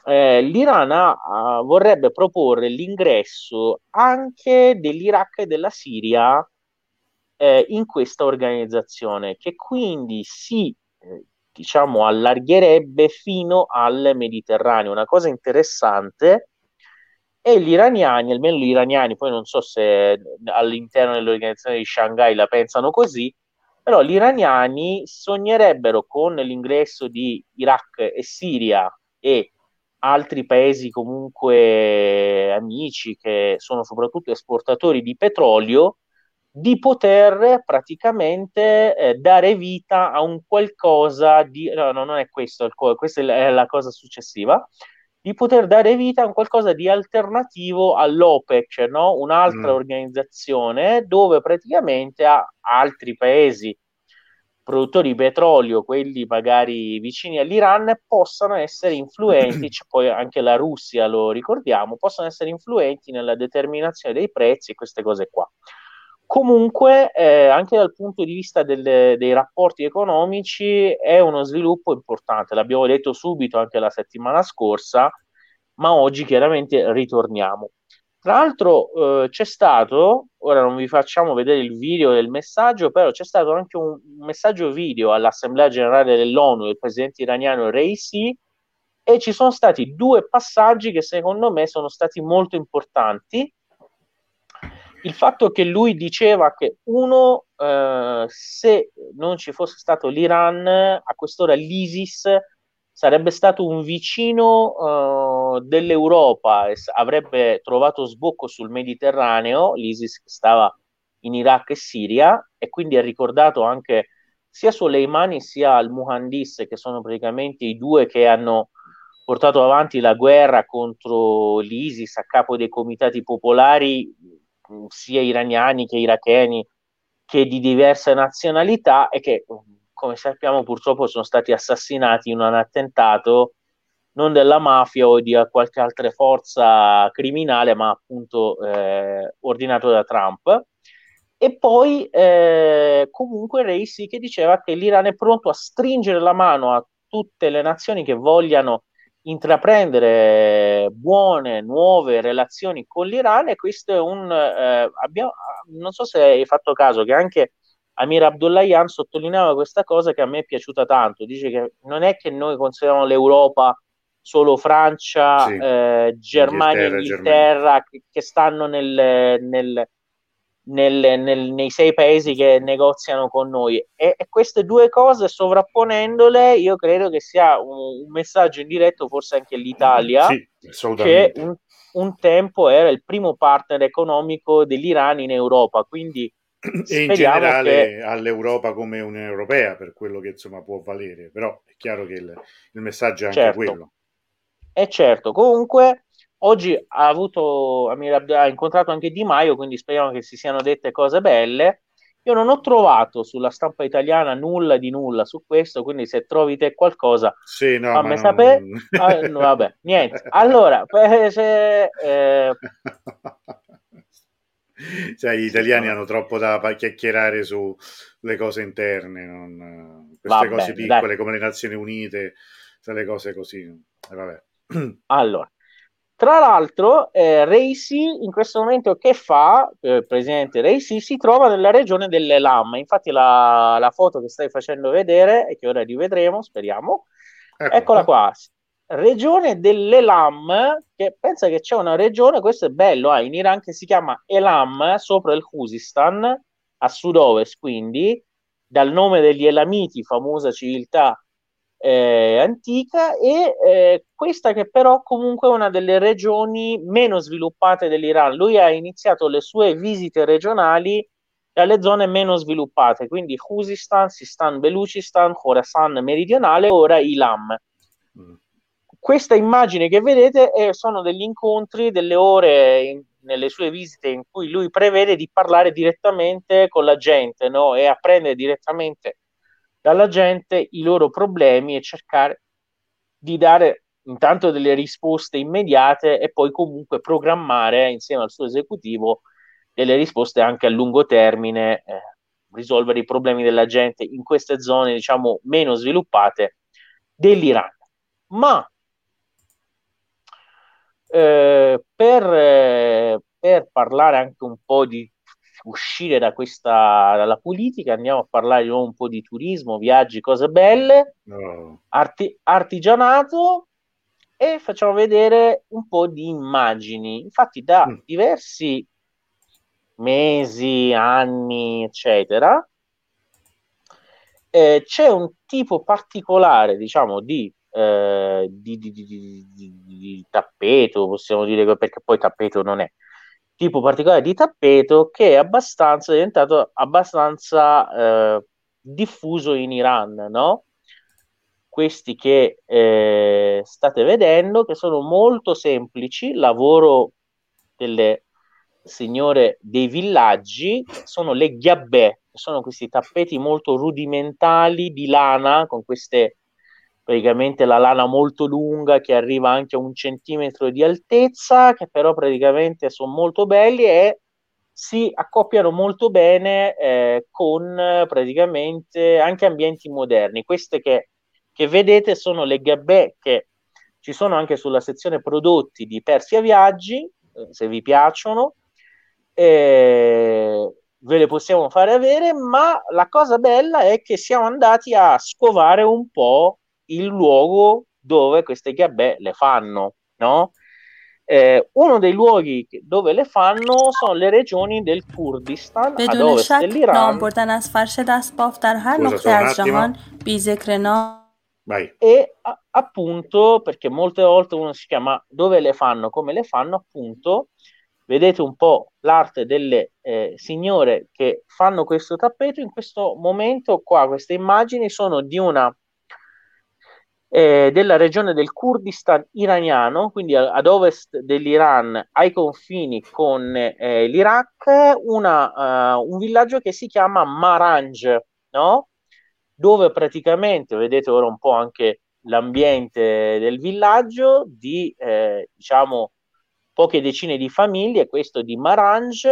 eh, l'Iran ha, vorrebbe proporre l'ingresso anche dell'Iraq e della Siria eh, in questa organizzazione, che quindi si eh, diciamo allargherebbe fino al Mediterraneo. Una cosa interessante e gli iraniani, almeno gli iraniani, poi non so se all'interno dell'organizzazione di Shanghai la pensano così, però gli iraniani sognerebbero con l'ingresso di Iraq e Siria e altri paesi comunque amici che sono soprattutto esportatori di petrolio di poter praticamente eh, dare vita a un qualcosa di no, no non è questo, questa è la cosa successiva di poter dare vita a un qualcosa di alternativo all'OPEC, no? un'altra mm. organizzazione dove praticamente altri paesi produttori di petrolio, quelli magari vicini all'Iran, possano essere influenti, cioè poi anche la Russia lo ricordiamo, possono essere influenti nella determinazione dei prezzi e queste cose qua. Comunque, eh, anche dal punto di vista del, dei rapporti economici, è uno sviluppo importante. L'abbiamo detto subito anche la settimana scorsa, ma oggi chiaramente ritorniamo. Tra l'altro, eh, c'è stato, ora non vi facciamo vedere il video del messaggio, però c'è stato anche un messaggio video all'Assemblea generale dell'ONU del presidente iraniano Reisi e ci sono stati due passaggi che secondo me sono stati molto importanti il fatto che lui diceva che uno, eh, se non ci fosse stato l'Iran, a quest'ora l'ISIS sarebbe stato un vicino uh, dell'Europa, avrebbe trovato sbocco sul Mediterraneo, l'ISIS che stava in Iraq e Siria, e quindi ha ricordato anche sia Soleimani sia al-Muhandis, che sono praticamente i due che hanno portato avanti la guerra contro l'ISIS a capo dei comitati popolari sia iraniani che iracheni che di diverse nazionalità e che, come sappiamo, purtroppo sono stati assassinati in un attentato non della mafia o di qualche altra forza criminale, ma appunto eh, ordinato da Trump. E poi eh, comunque Reisi che diceva che l'Iran è pronto a stringere la mano a tutte le nazioni che vogliano intraprendere buone, nuove relazioni con l'Iran e questo è un... Eh, abbiamo, non so se hai fatto caso che anche Amir Abdullahian sottolineava questa cosa che a me è piaciuta tanto, dice che non è che noi consideriamo l'Europa solo Francia, sì, eh, Germania, Inghilterra, Inghilterra che, che, stanno nel, nel, nel, nei sei paesi che negoziano con noi. E, e, queste due cose sovrapponendole, io credo che sia un, un messaggio indiretto, forse anche l'Italia, sì, che un, un, tempo era il primo partner economico dell'Iran in Europa. Quindi e in generale che... all'Europa come Unione Europea per quello che insomma può valere, però è chiaro che il, il messaggio è anche certo. quello. E certo, comunque oggi ha, avuto, ha incontrato anche Di Maio, quindi speriamo che si siano dette cose belle. Io non ho trovato sulla stampa italiana nulla di nulla su questo, quindi se trovi te qualcosa, sì, no, fammi sapere. Non... ah, no, vabbè, niente. Allora, se, eh... cioè, gli italiani hanno troppo da chiacchierare sulle cose interne, non... queste Va cose piccole dai. come le Nazioni Unite, le cose così. Vabbè. Allora, tra l'altro, eh, Reisi in questo momento che fa? Eh, presidente Reisi si trova nella regione delle Lam. Infatti, la, la, foto che stai facendo vedere e che ora rivedremo, speriamo, ecco. eccola qua. Regione delle Lam, che pensa che c'è una regione, questo è bello, eh, in Iran che si chiama Elam, sopra il Khuzistan, a sud-ovest, quindi dal nome degli Elamiti, famosa civiltà eh, antica e eh, questa che però comunque è una delle regioni meno sviluppate dell'Iran. Lui ha iniziato le sue visite regionali dalle zone meno sviluppate, quindi Khuzistan, Sistan, Belucistan, Khorasan meridionale, ora Ilam. Mm. Questa immagine che vedete è, sono degli incontri, delle ore in, nelle sue visite in cui lui prevede di parlare direttamente con la gente no? e apprendere direttamente dalla gente i loro problemi e cercare di dare intanto delle risposte immediate e poi comunque programmare insieme al suo esecutivo delle risposte anche a lungo termine, eh, risolvere i problemi della gente in queste zone diciamo meno sviluppate dell'Iran. Ma eh, per, eh, per parlare anche un po' di uscire da questa, dalla politica, andiamo a parlare di un po' di turismo, viaggi, cose belle, no. arti- artigianato e facciamo vedere un po' di immagini. Infatti da mm. diversi mesi, anni, eccetera, eh, c'è un tipo particolare, diciamo, di, eh, di, di, di, tappeto, possiamo dire, perché poi tappeto non è, tipo particolare di tappeto che è abbastanza è diventato abbastanza eh, diffuso in Iran, no? Questi che eh, state vedendo, che sono molto semplici, lavoro delle signore dei villaggi, sono le ghiabbè, sono questi tappeti molto rudimentali di lana con queste praticamente la lana molto lunga che arriva anche a un centimetro di altezza, che però praticamente sono molto belli e si accoppiano molto bene eh, con praticamente anche ambienti moderni. Queste che, che vedete sono le gabbè che ci sono anche sulla sezione prodotti di Persia Viaggi, eh, se vi piacciono. Eh, ve le possiamo fare avere, ma la cosa bella è che siamo andati a scovare un po' il luogo dove queste gabè le fanno, no? Eh, uno dei luoghi dove le fanno sono le regioni del Kurdistan ad ovest dell'Iran. E a, appunto perché molte volte uno si chiama dove le fanno, come le fanno appunto vedete un po' l'arte delle eh, signore che fanno questo tappeto. In questo momento qua queste immagini sono di una eh, della regione del Kurdistan iraniano, quindi ad ovest dell'Iran, ai confini con eh, l'Iraq, una, uh, un villaggio che si chiama Maranj, no? dove praticamente, vedete ora un po' anche l'ambiente del villaggio, di eh, diciamo poche decine di famiglie, questo di Maranj,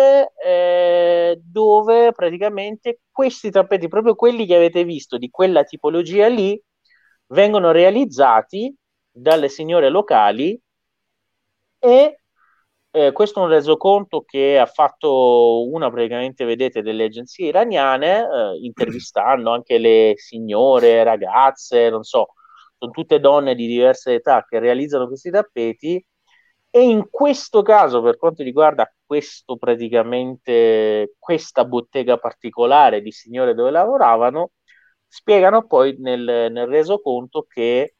eh, dove praticamente questi tappeti, proprio quelli che avete visto di quella tipologia lì, vengono realizzati dalle signore locali e eh, questo è un resoconto che ha fatto una praticamente, vedete, delle agenzie iraniane, eh, intervistando anche le signore, ragazze, non so, sono tutte donne di diverse età che realizzano questi tappeti e in questo caso, per quanto riguarda questo praticamente, questa bottega particolare di signore dove lavoravano, spiegano poi nel, nel resoconto che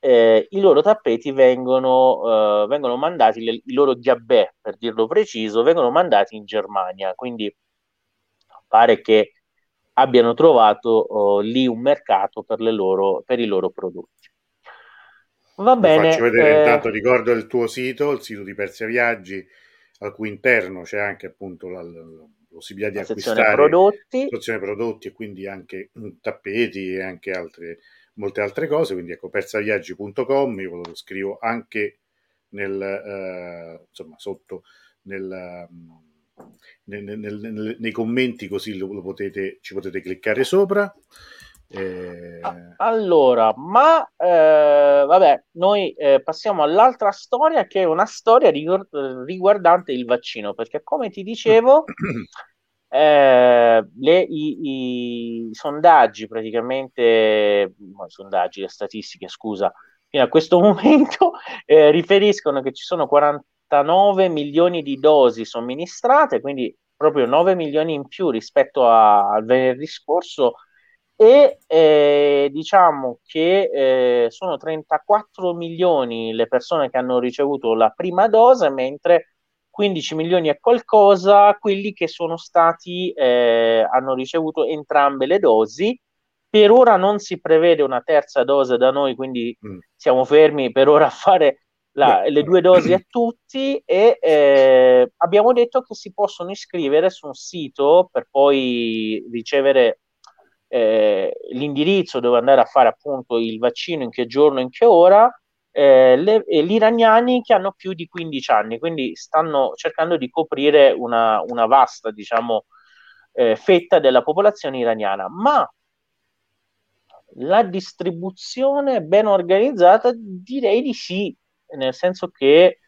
eh, i loro tappeti vengono, eh, vengono mandati, le, i loro diabè, per dirlo preciso, vengono mandati in Germania. Quindi pare che abbiano trovato oh, lì un mercato per, loro, per, i loro prodotti. Va Lo bene. Faccio vedere eh... intanto, ricordo il tuo sito, il sito di Persia Viaggi, al cui interno c'è anche appunto la, la possibilità di acquistare prodotti. sezione prodotti e quindi anche tappeti e anche altre molte altre cose, quindi ecco persaviaggi.com, io ve lo scrivo anche nel, eh, insomma, sotto nel, nel, nel, nei commenti così lo, lo, potete, ci potete cliccare sopra. Eh... Allora, ma eh, vabbè, noi eh, passiamo all'altra storia che è una storia riguardante il vaccino, perché come ti dicevo, eh, le, i, i, sondaggi praticamente, sondaggi, le statistiche, scusa, fino a questo momento eh, riferiscono che ci sono 49 milioni di dosi somministrate, quindi proprio 9 milioni in più rispetto a, al venerdì scorso e eh, diciamo che eh, sono 34 milioni le persone che hanno ricevuto la prima dose, mentre 15 milioni e qualcosa quelli che sono stati, eh, hanno ricevuto entrambe le dosi. Per ora non si prevede una terza dose da noi, quindi mm. siamo fermi per ora a fare la, le due dosi a tutti e eh, abbiamo detto che si possono iscrivere su un sito per poi ricevere eh, l'indirizzo dove andare a fare appunto il vaccino, in che giorno, in che ora eh, le, gli iraniani che hanno più di 15 anni, quindi stanno cercando di coprire una, una vasta, diciamo, eh, fetta della popolazione iraniana, ma la distribuzione ben organizzata direi di sì, nel senso che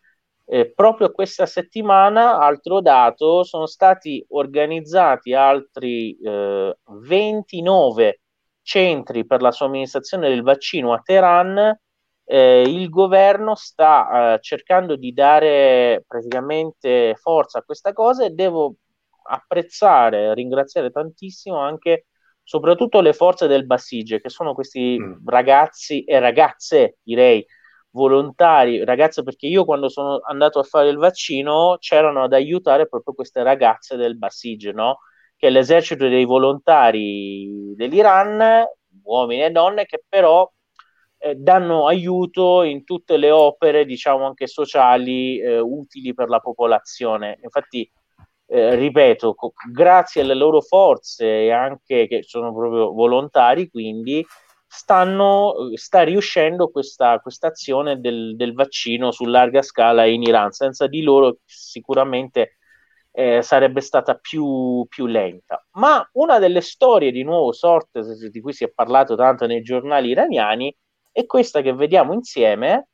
eh, proprio questa settimana, altro dato, sono stati organizzati altri eh, 29 centri per la somministrazione del vaccino a Teheran eh, il governo sta eh, cercando di dare praticamente forza a questa cosa e devo apprezzare, ringraziare tantissimo anche soprattutto le forze del Basige, che sono questi mm. ragazzi e ragazze, direi, volontari, ragazze perché io quando sono andato a fare il vaccino c'erano ad aiutare proprio queste ragazze del Basige, no? che è l'esercito dei volontari dell'Iran, uomini e donne, che però eh, danno aiuto in tutte le opere, diciamo anche sociali, eh, utili per la popolazione. Infatti, eh, ripeto, co- grazie alle loro forze e anche che sono proprio volontari, quindi stanno, sta riuscendo questa azione del, del, vaccino su larga scala in Iran. Senza di loro sicuramente eh, sarebbe stata più, più, lenta. Ma una delle storie di nuovo sorte di cui si è parlato tanto nei giornali iraniani e questa che vediamo insieme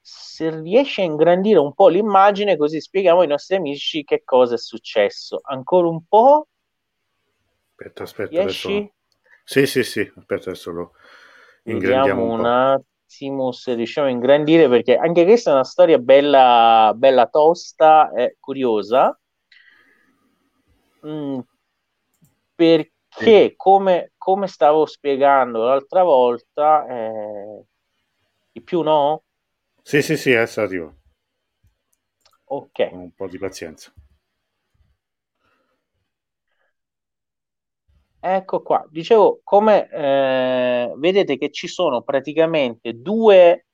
se riesce a ingrandire un po' l'immagine così spieghiamo ai nostri amici che cosa è successo ancora un po' aspetta aspetta riesci? Adesso... sì sì sì aspetta adesso lo ingrandiamo un, un attimo se riusciamo a ingrandire perché anche questa è una storia bella bella tosta e curiosa mm, perché che come, come, stavo spiegando l'altra volta, eh, di più no? Sì, sì, sì, adesso arrivo. Ok. Con un po' di pazienza. Ecco qua, dicevo, come eh, vedete che ci sono praticamente due,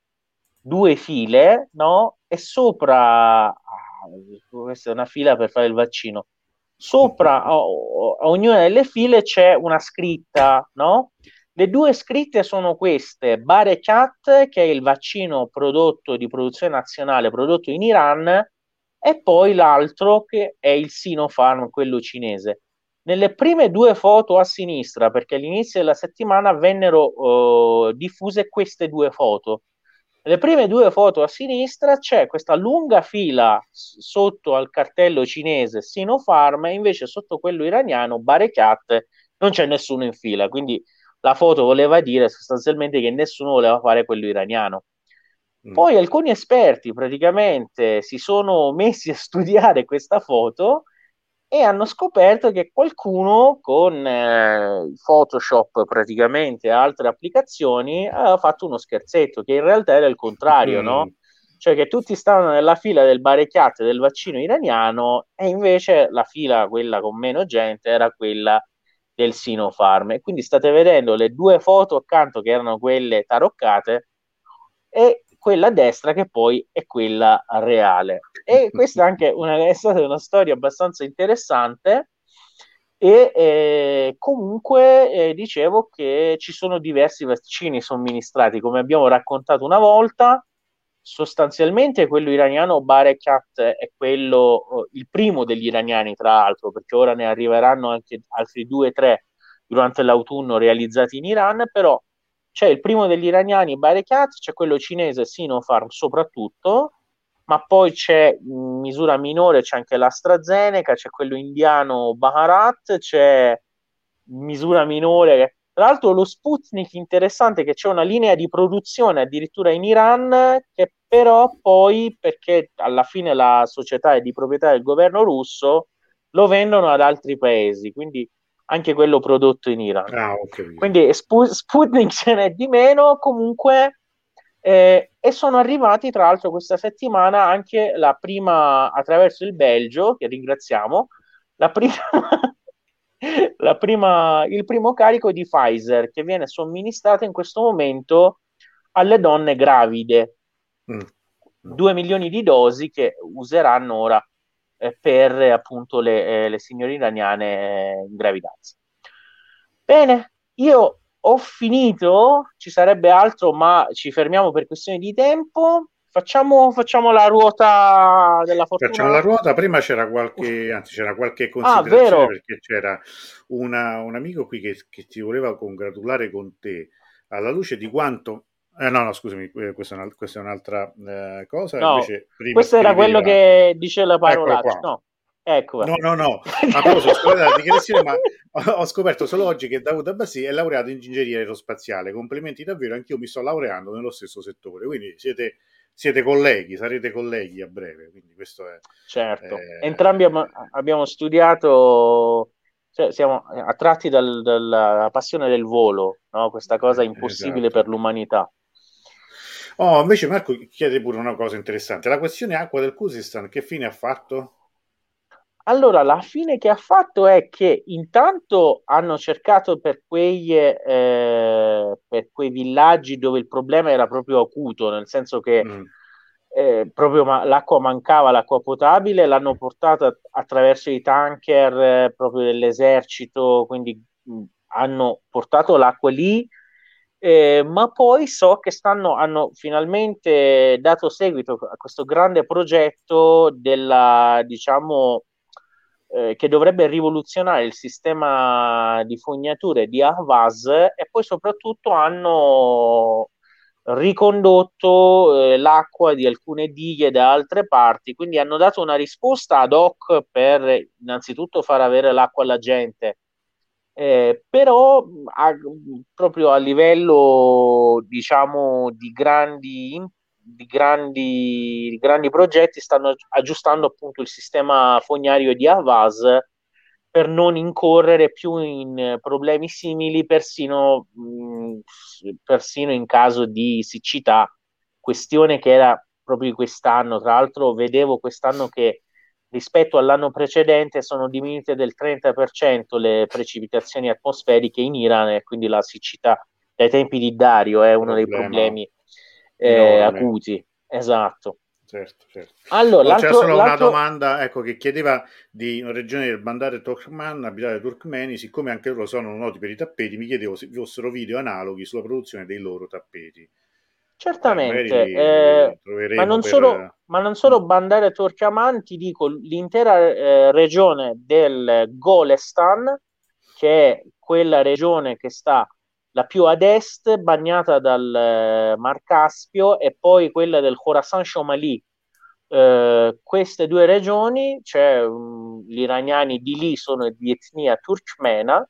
due file, no? E sopra, ah, questa è una fila per fare il vaccino, sopra a, a ognuna delle file c'è una scritta, no? Le due scritte sono queste, Barekat, che è il vaccino prodotto di produzione nazionale prodotto in Iran, e poi l'altro che è il Sinopharm, quello cinese. Nelle prime due foto a sinistra, perché all'inizio della settimana vennero uh, diffuse queste due foto, Le prime due foto a sinistra c'è questa lunga fila sotto al cartello cinese Sinopharm e invece sotto quello iraniano Barekat non c'è nessuno in fila, quindi la foto voleva dire sostanzialmente che nessuno voleva fare quello iraniano. Mm. Poi alcuni esperti praticamente si sono messi a studiare questa foto e hanno scoperto che qualcuno con eh, Photoshop praticamente e altre applicazioni aveva fatto uno scherzetto che in realtà era il contrario, mm. no? Cioè che tutti stavano nella fila del barecchiate del vaccino iraniano e invece la fila, quella con meno gente, era quella del Sinopharm. E quindi state vedendo le due foto accanto che erano quelle taroccate e quella destra che poi è quella reale. E questa anche una, è stata una storia abbastanza interessante. E eh, comunque eh, dicevo che ci sono diversi vaccini somministrati, come abbiamo raccontato una volta. Sostanzialmente quello iraniano Barekat è quello, il primo degli iraniani, tra l'altro, perché ora ne arriveranno anche altri due o tre durante l'autunno realizzati in Iran, però c'è il primo degli iraniani Barekat, c'è quello cinese Sinopharm soprattutto, ma poi c'è in misura minore c'è anche l'AstraZeneca, c'è quello indiano Bharat, c'è in misura minore. Tra l'altro lo Sputnik interessante che c'è una linea di produzione addirittura in Iran che però poi perché alla fine la società è di proprietà del governo russo lo vendono ad altri paesi, quindi anche quello prodotto in Iran. Ah, okay. Quindi Sp- Sputnik ce n'è di meno, comunque, eh, e sono arrivati tra l'altro questa settimana anche la prima, attraverso il Belgio, che ringraziamo, la prima, la prima, il primo carico di Pfizer che viene somministrato in questo momento alle donne gravide. Mm. 2 milioni di dosi che useranno ora eh, per appunto le, eh, le signore iraniane in gravidanza. Bene, io ho finito, ci sarebbe altro, ma ci fermiamo per questioni di tempo. Facciamo, facciamo la ruota della fortuna. Facciamo la ruota. Prima c'era qualche, anzi, c'era qualche ah, considerazione ah, perché c'era una, un amico qui che, che ti voleva congratulare con te alla luce di quanto eh, no, no, scusami, eh, questa è, una, questa è un'altra eh, cosa. No, questo era quello che dice la parola. No. Ecco. No, no, no, a proposito, la ma ho scoperto solo oggi che David Abbassi è laureato in ingegneria aerospaziale. Complimenti davvero, anch'io mi sto laureando nello stesso settore, quindi siete, siete colleghi, sarete colleghi a breve. Quindi questo è, certo, è... entrambi abbiamo, abbiamo studiato cioè, siamo attratti dal, dalla passione del volo, no? questa cosa impossibile esatto. per l'umanità. Oh, invece Marco chiede pure una cosa interessante. La questione acqua del Kuzistan che fine ha fatto? Allora, la fine che ha fatto è che intanto hanno cercato per quei, eh, per quei villaggi dove il problema era proprio acuto, nel senso che mm. eh, proprio ma- l'acqua mancava, l'acqua potabile, l'hanno portata attraverso i tanker eh, proprio dell'esercito, quindi mh, hanno portato l'acqua lì eh, ma poi so che stanno, hanno finalmente dato seguito a questo grande progetto della, diciamo, eh, che dovrebbe rivoluzionare il sistema di fognature di Ahvaz e poi soprattutto hanno ricondotto eh, l'acqua di alcune dighe da altre parti, quindi hanno dato una risposta ad hoc per innanzitutto far avere l'acqua alla gente eh, però a, proprio a livello diciamo di grandi, di grandi, di grandi progetti stanno aggiustando appunto il sistema fognario di Avas per non incorrere più in problemi simili persino, mh, persino in caso di siccità, questione che era proprio quest'anno. Tra l'altro vedevo quest'anno che rispetto all'anno precedente sono diminuite del 30% le precipitazioni atmosferiche in Iran e quindi la siccità dai tempi di Dario è uno dei problemi eh, acuti. Esatto. Certo, certo. Allora, c'è solo una domanda ecco, che chiedeva di una regione del Bandar Turkman, abitata dai turkmeni, siccome anche loro sono noti per i tappeti, mi chiedevo se vi fossero video analoghi sulla produzione dei loro tappeti. Certamente, eh, ma, non per... solo, ma, non solo, Bandere Turkaman, ti dico l'intera eh, regione del Golestan, che è quella regione che sta la più ad est, bagnata dal eh, Mar Caspio, e poi quella del Khorasan Shomali. Eh, queste due regioni, cioè um, gli iraniani di lì sono di etnia turkmena,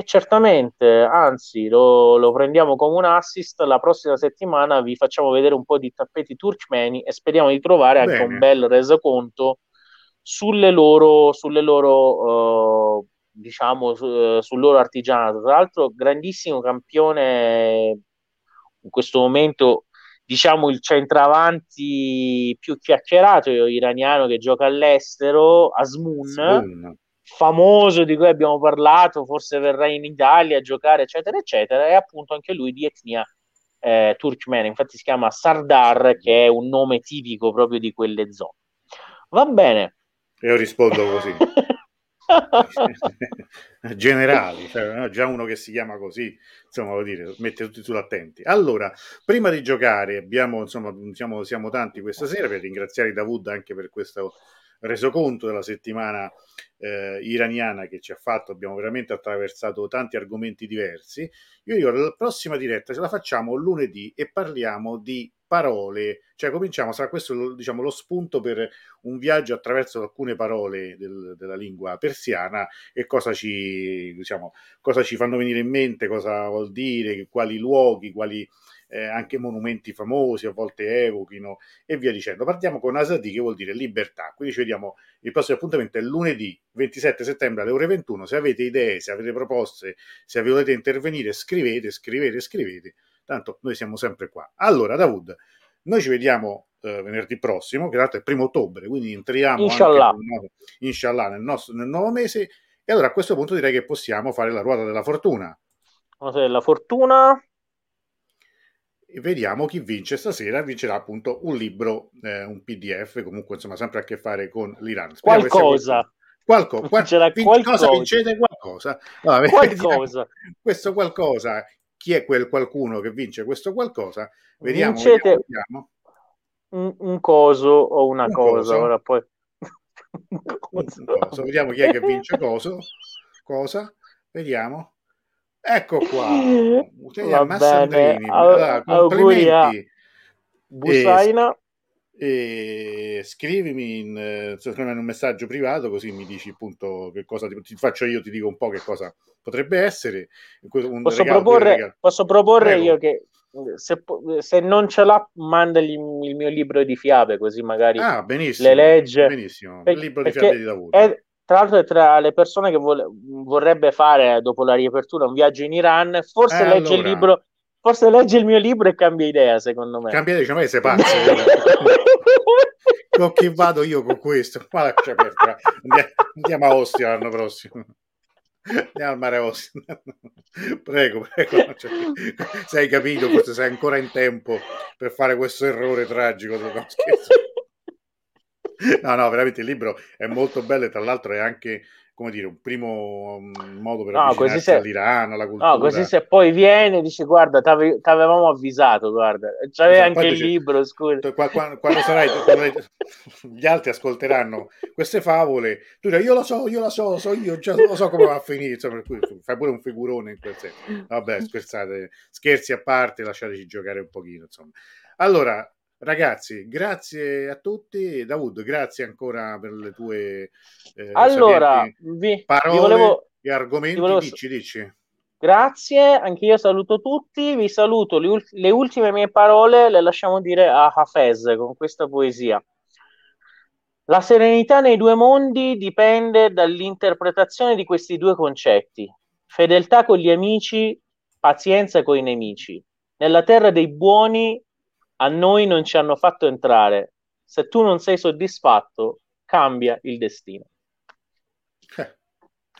e certamente, anzi, lo, lo, prendiamo come un assist. La prossima settimana vi facciamo vedere un po' di tappeti turkmeni e speriamo di trovare anche Bene. un bel resoconto sulle loro, sulle loro uh, diciamo, su, uh, sul loro artigianato. Tra l'altro, grandissimo campione in questo momento, diciamo, il centravanti più chiacchierato iraniano che gioca all'estero, Asmun. Asmun famoso di cui abbiamo parlato, forse verrà in Italia a giocare, eccetera, eccetera, è appunto anche lui di etnia eh, turkmena, infatti si chiama Sardar, che è un nome tipico proprio di quelle zone. Va bene. Io rispondo così. generali, cioè, già uno che si chiama così, insomma, vuol dire, mette tutti sull'attenti. Allora, prima di giocare, abbiamo, insomma, siamo, siamo tanti questa sera per ringraziare Davud anche per questo resoconto della settimana eh, iraniana che ci ha fatto, abbiamo veramente attraversato tanti argomenti diversi. Io dico, la prossima diretta ce la facciamo lunedì e parliamo di parole, cioè cominciamo, sarà questo diciamo, lo spunto per un viaggio attraverso alcune parole del, della lingua persiana e cosa ci, diciamo, cosa ci fanno venire in mente, cosa vuol dire, quali luoghi, quali eh, anche monumenti famosi a volte evochino e via dicendo. Partiamo con Asadi che vuol dire libertà, quindi ci vediamo il prossimo appuntamento è lunedì 27 settembre alle ore 21, se avete idee, se avete proposte, se volete intervenire scrivete, scrivete, scrivete, tanto noi siamo sempre qua. Allora Davud, noi ci vediamo eh, venerdì prossimo, che tra l'altro è il primo ottobre, quindi entriamo inshallah, nel, inshallah nel, nostro, nel nuovo mese. E allora a questo punto direi che possiamo fare la ruota della fortuna. La fortuna e vediamo chi vince stasera. Vincerà appunto un libro, eh, un PDF, comunque insomma sempre a che fare con l'Iran. Speriamo qualcosa. Qualco, qual- vin- qualcosa. Cosa vincete qualcosa? Allora, qualcosa. questo qualcosa, chi è quel qualcuno che vince questo qualcosa? Vediamo. Vincete vediamo, Un, un, coso o una un cosa. Coso. Ora poi... un coso. Vediamo chi è che vince coso. Cosa? Vediamo. Ecco qua, Va bene. Allora, complimenti. Busaina. E, e scrivimi in, in, un messaggio privato così mi dici appunto che cosa ti, ti, faccio io, ti dico un po' che cosa potrebbe essere. posso, proporre, posso proporre io che se, se, non ce l'ha, mandagli il mio libro di fiabe, così magari ah, le legge. Benissimo, il libro di fiabe di lavoro. È, tra l'altro è tra le persone che vuole, vorrebbe fare dopo la riapertura un viaggio in Iran, forse eh, legge allora. il libro, forse legge il mio libro e cambia idea, secondo me. Cambia idea, ma sei pazzo. con chi vado io con questo? Andiamo a Ostia l'anno prossimo. Andiamo al mare Ostia. prego, prego. Cioè, se hai capito, forse sei ancora in tempo per fare questo errore tragico. No, scherzo. no, no, veramente il libro è molto bello e tra l'altro è anche come dire, un primo mm, modo per no, avvicinarsi se, all'Iran, alla cultura. No, così se poi viene e dice guarda, ti avevamo avvisato, guarda, c'aveva esatto, anche il dice, libro, scusa. Quando, quando sarai, quando gli altri ascolteranno queste favole, tu dici io lo so, io lo so, lo so io, già lo so come va a finire, insomma, fai pure un figurone in quel senso. Vabbè, scherzate, scherzi a parte, lasciateci giocare un pochino, insomma. Allora, Ragazzi, grazie a tutti. Davud, grazie ancora per le tue eh, allora, vi, parole vi volevo, e argomenti. Volevo... Dici, dici. Grazie, anche io saluto tutti. Vi saluto. Le, ul- le, ultime mie parole le lasciamo dire a Hafez con questa poesia. La serenità nei due mondi dipende dall'interpretazione di questi due concetti: fedeltà con gli amici, pazienza con i nemici. Nella terra dei buoni a noi non ci hanno fatto entrare. Se tu non sei soddisfatto, cambia il destino. Eh,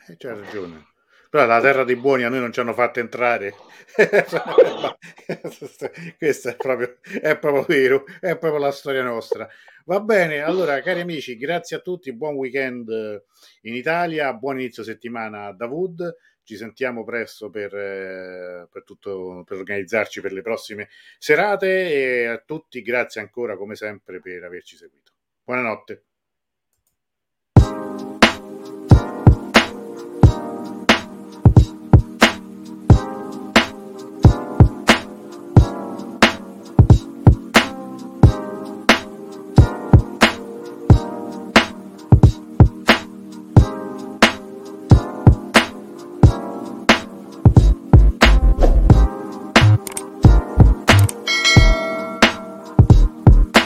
eh c'ha ragione. Però la terra dei buoni a noi non ci hanno fatto entrare. Questo è proprio, è proprio vero, è proprio la storia nostra. Va bene, allora cari amici, grazie a tutti, buon weekend in Italia, buon inizio settimana da Wood. Ci sentiamo presto per, eh, per, tutto, per organizzarci per le prossime serate e a tutti grazie ancora come sempre per averci seguito. Buonanotte.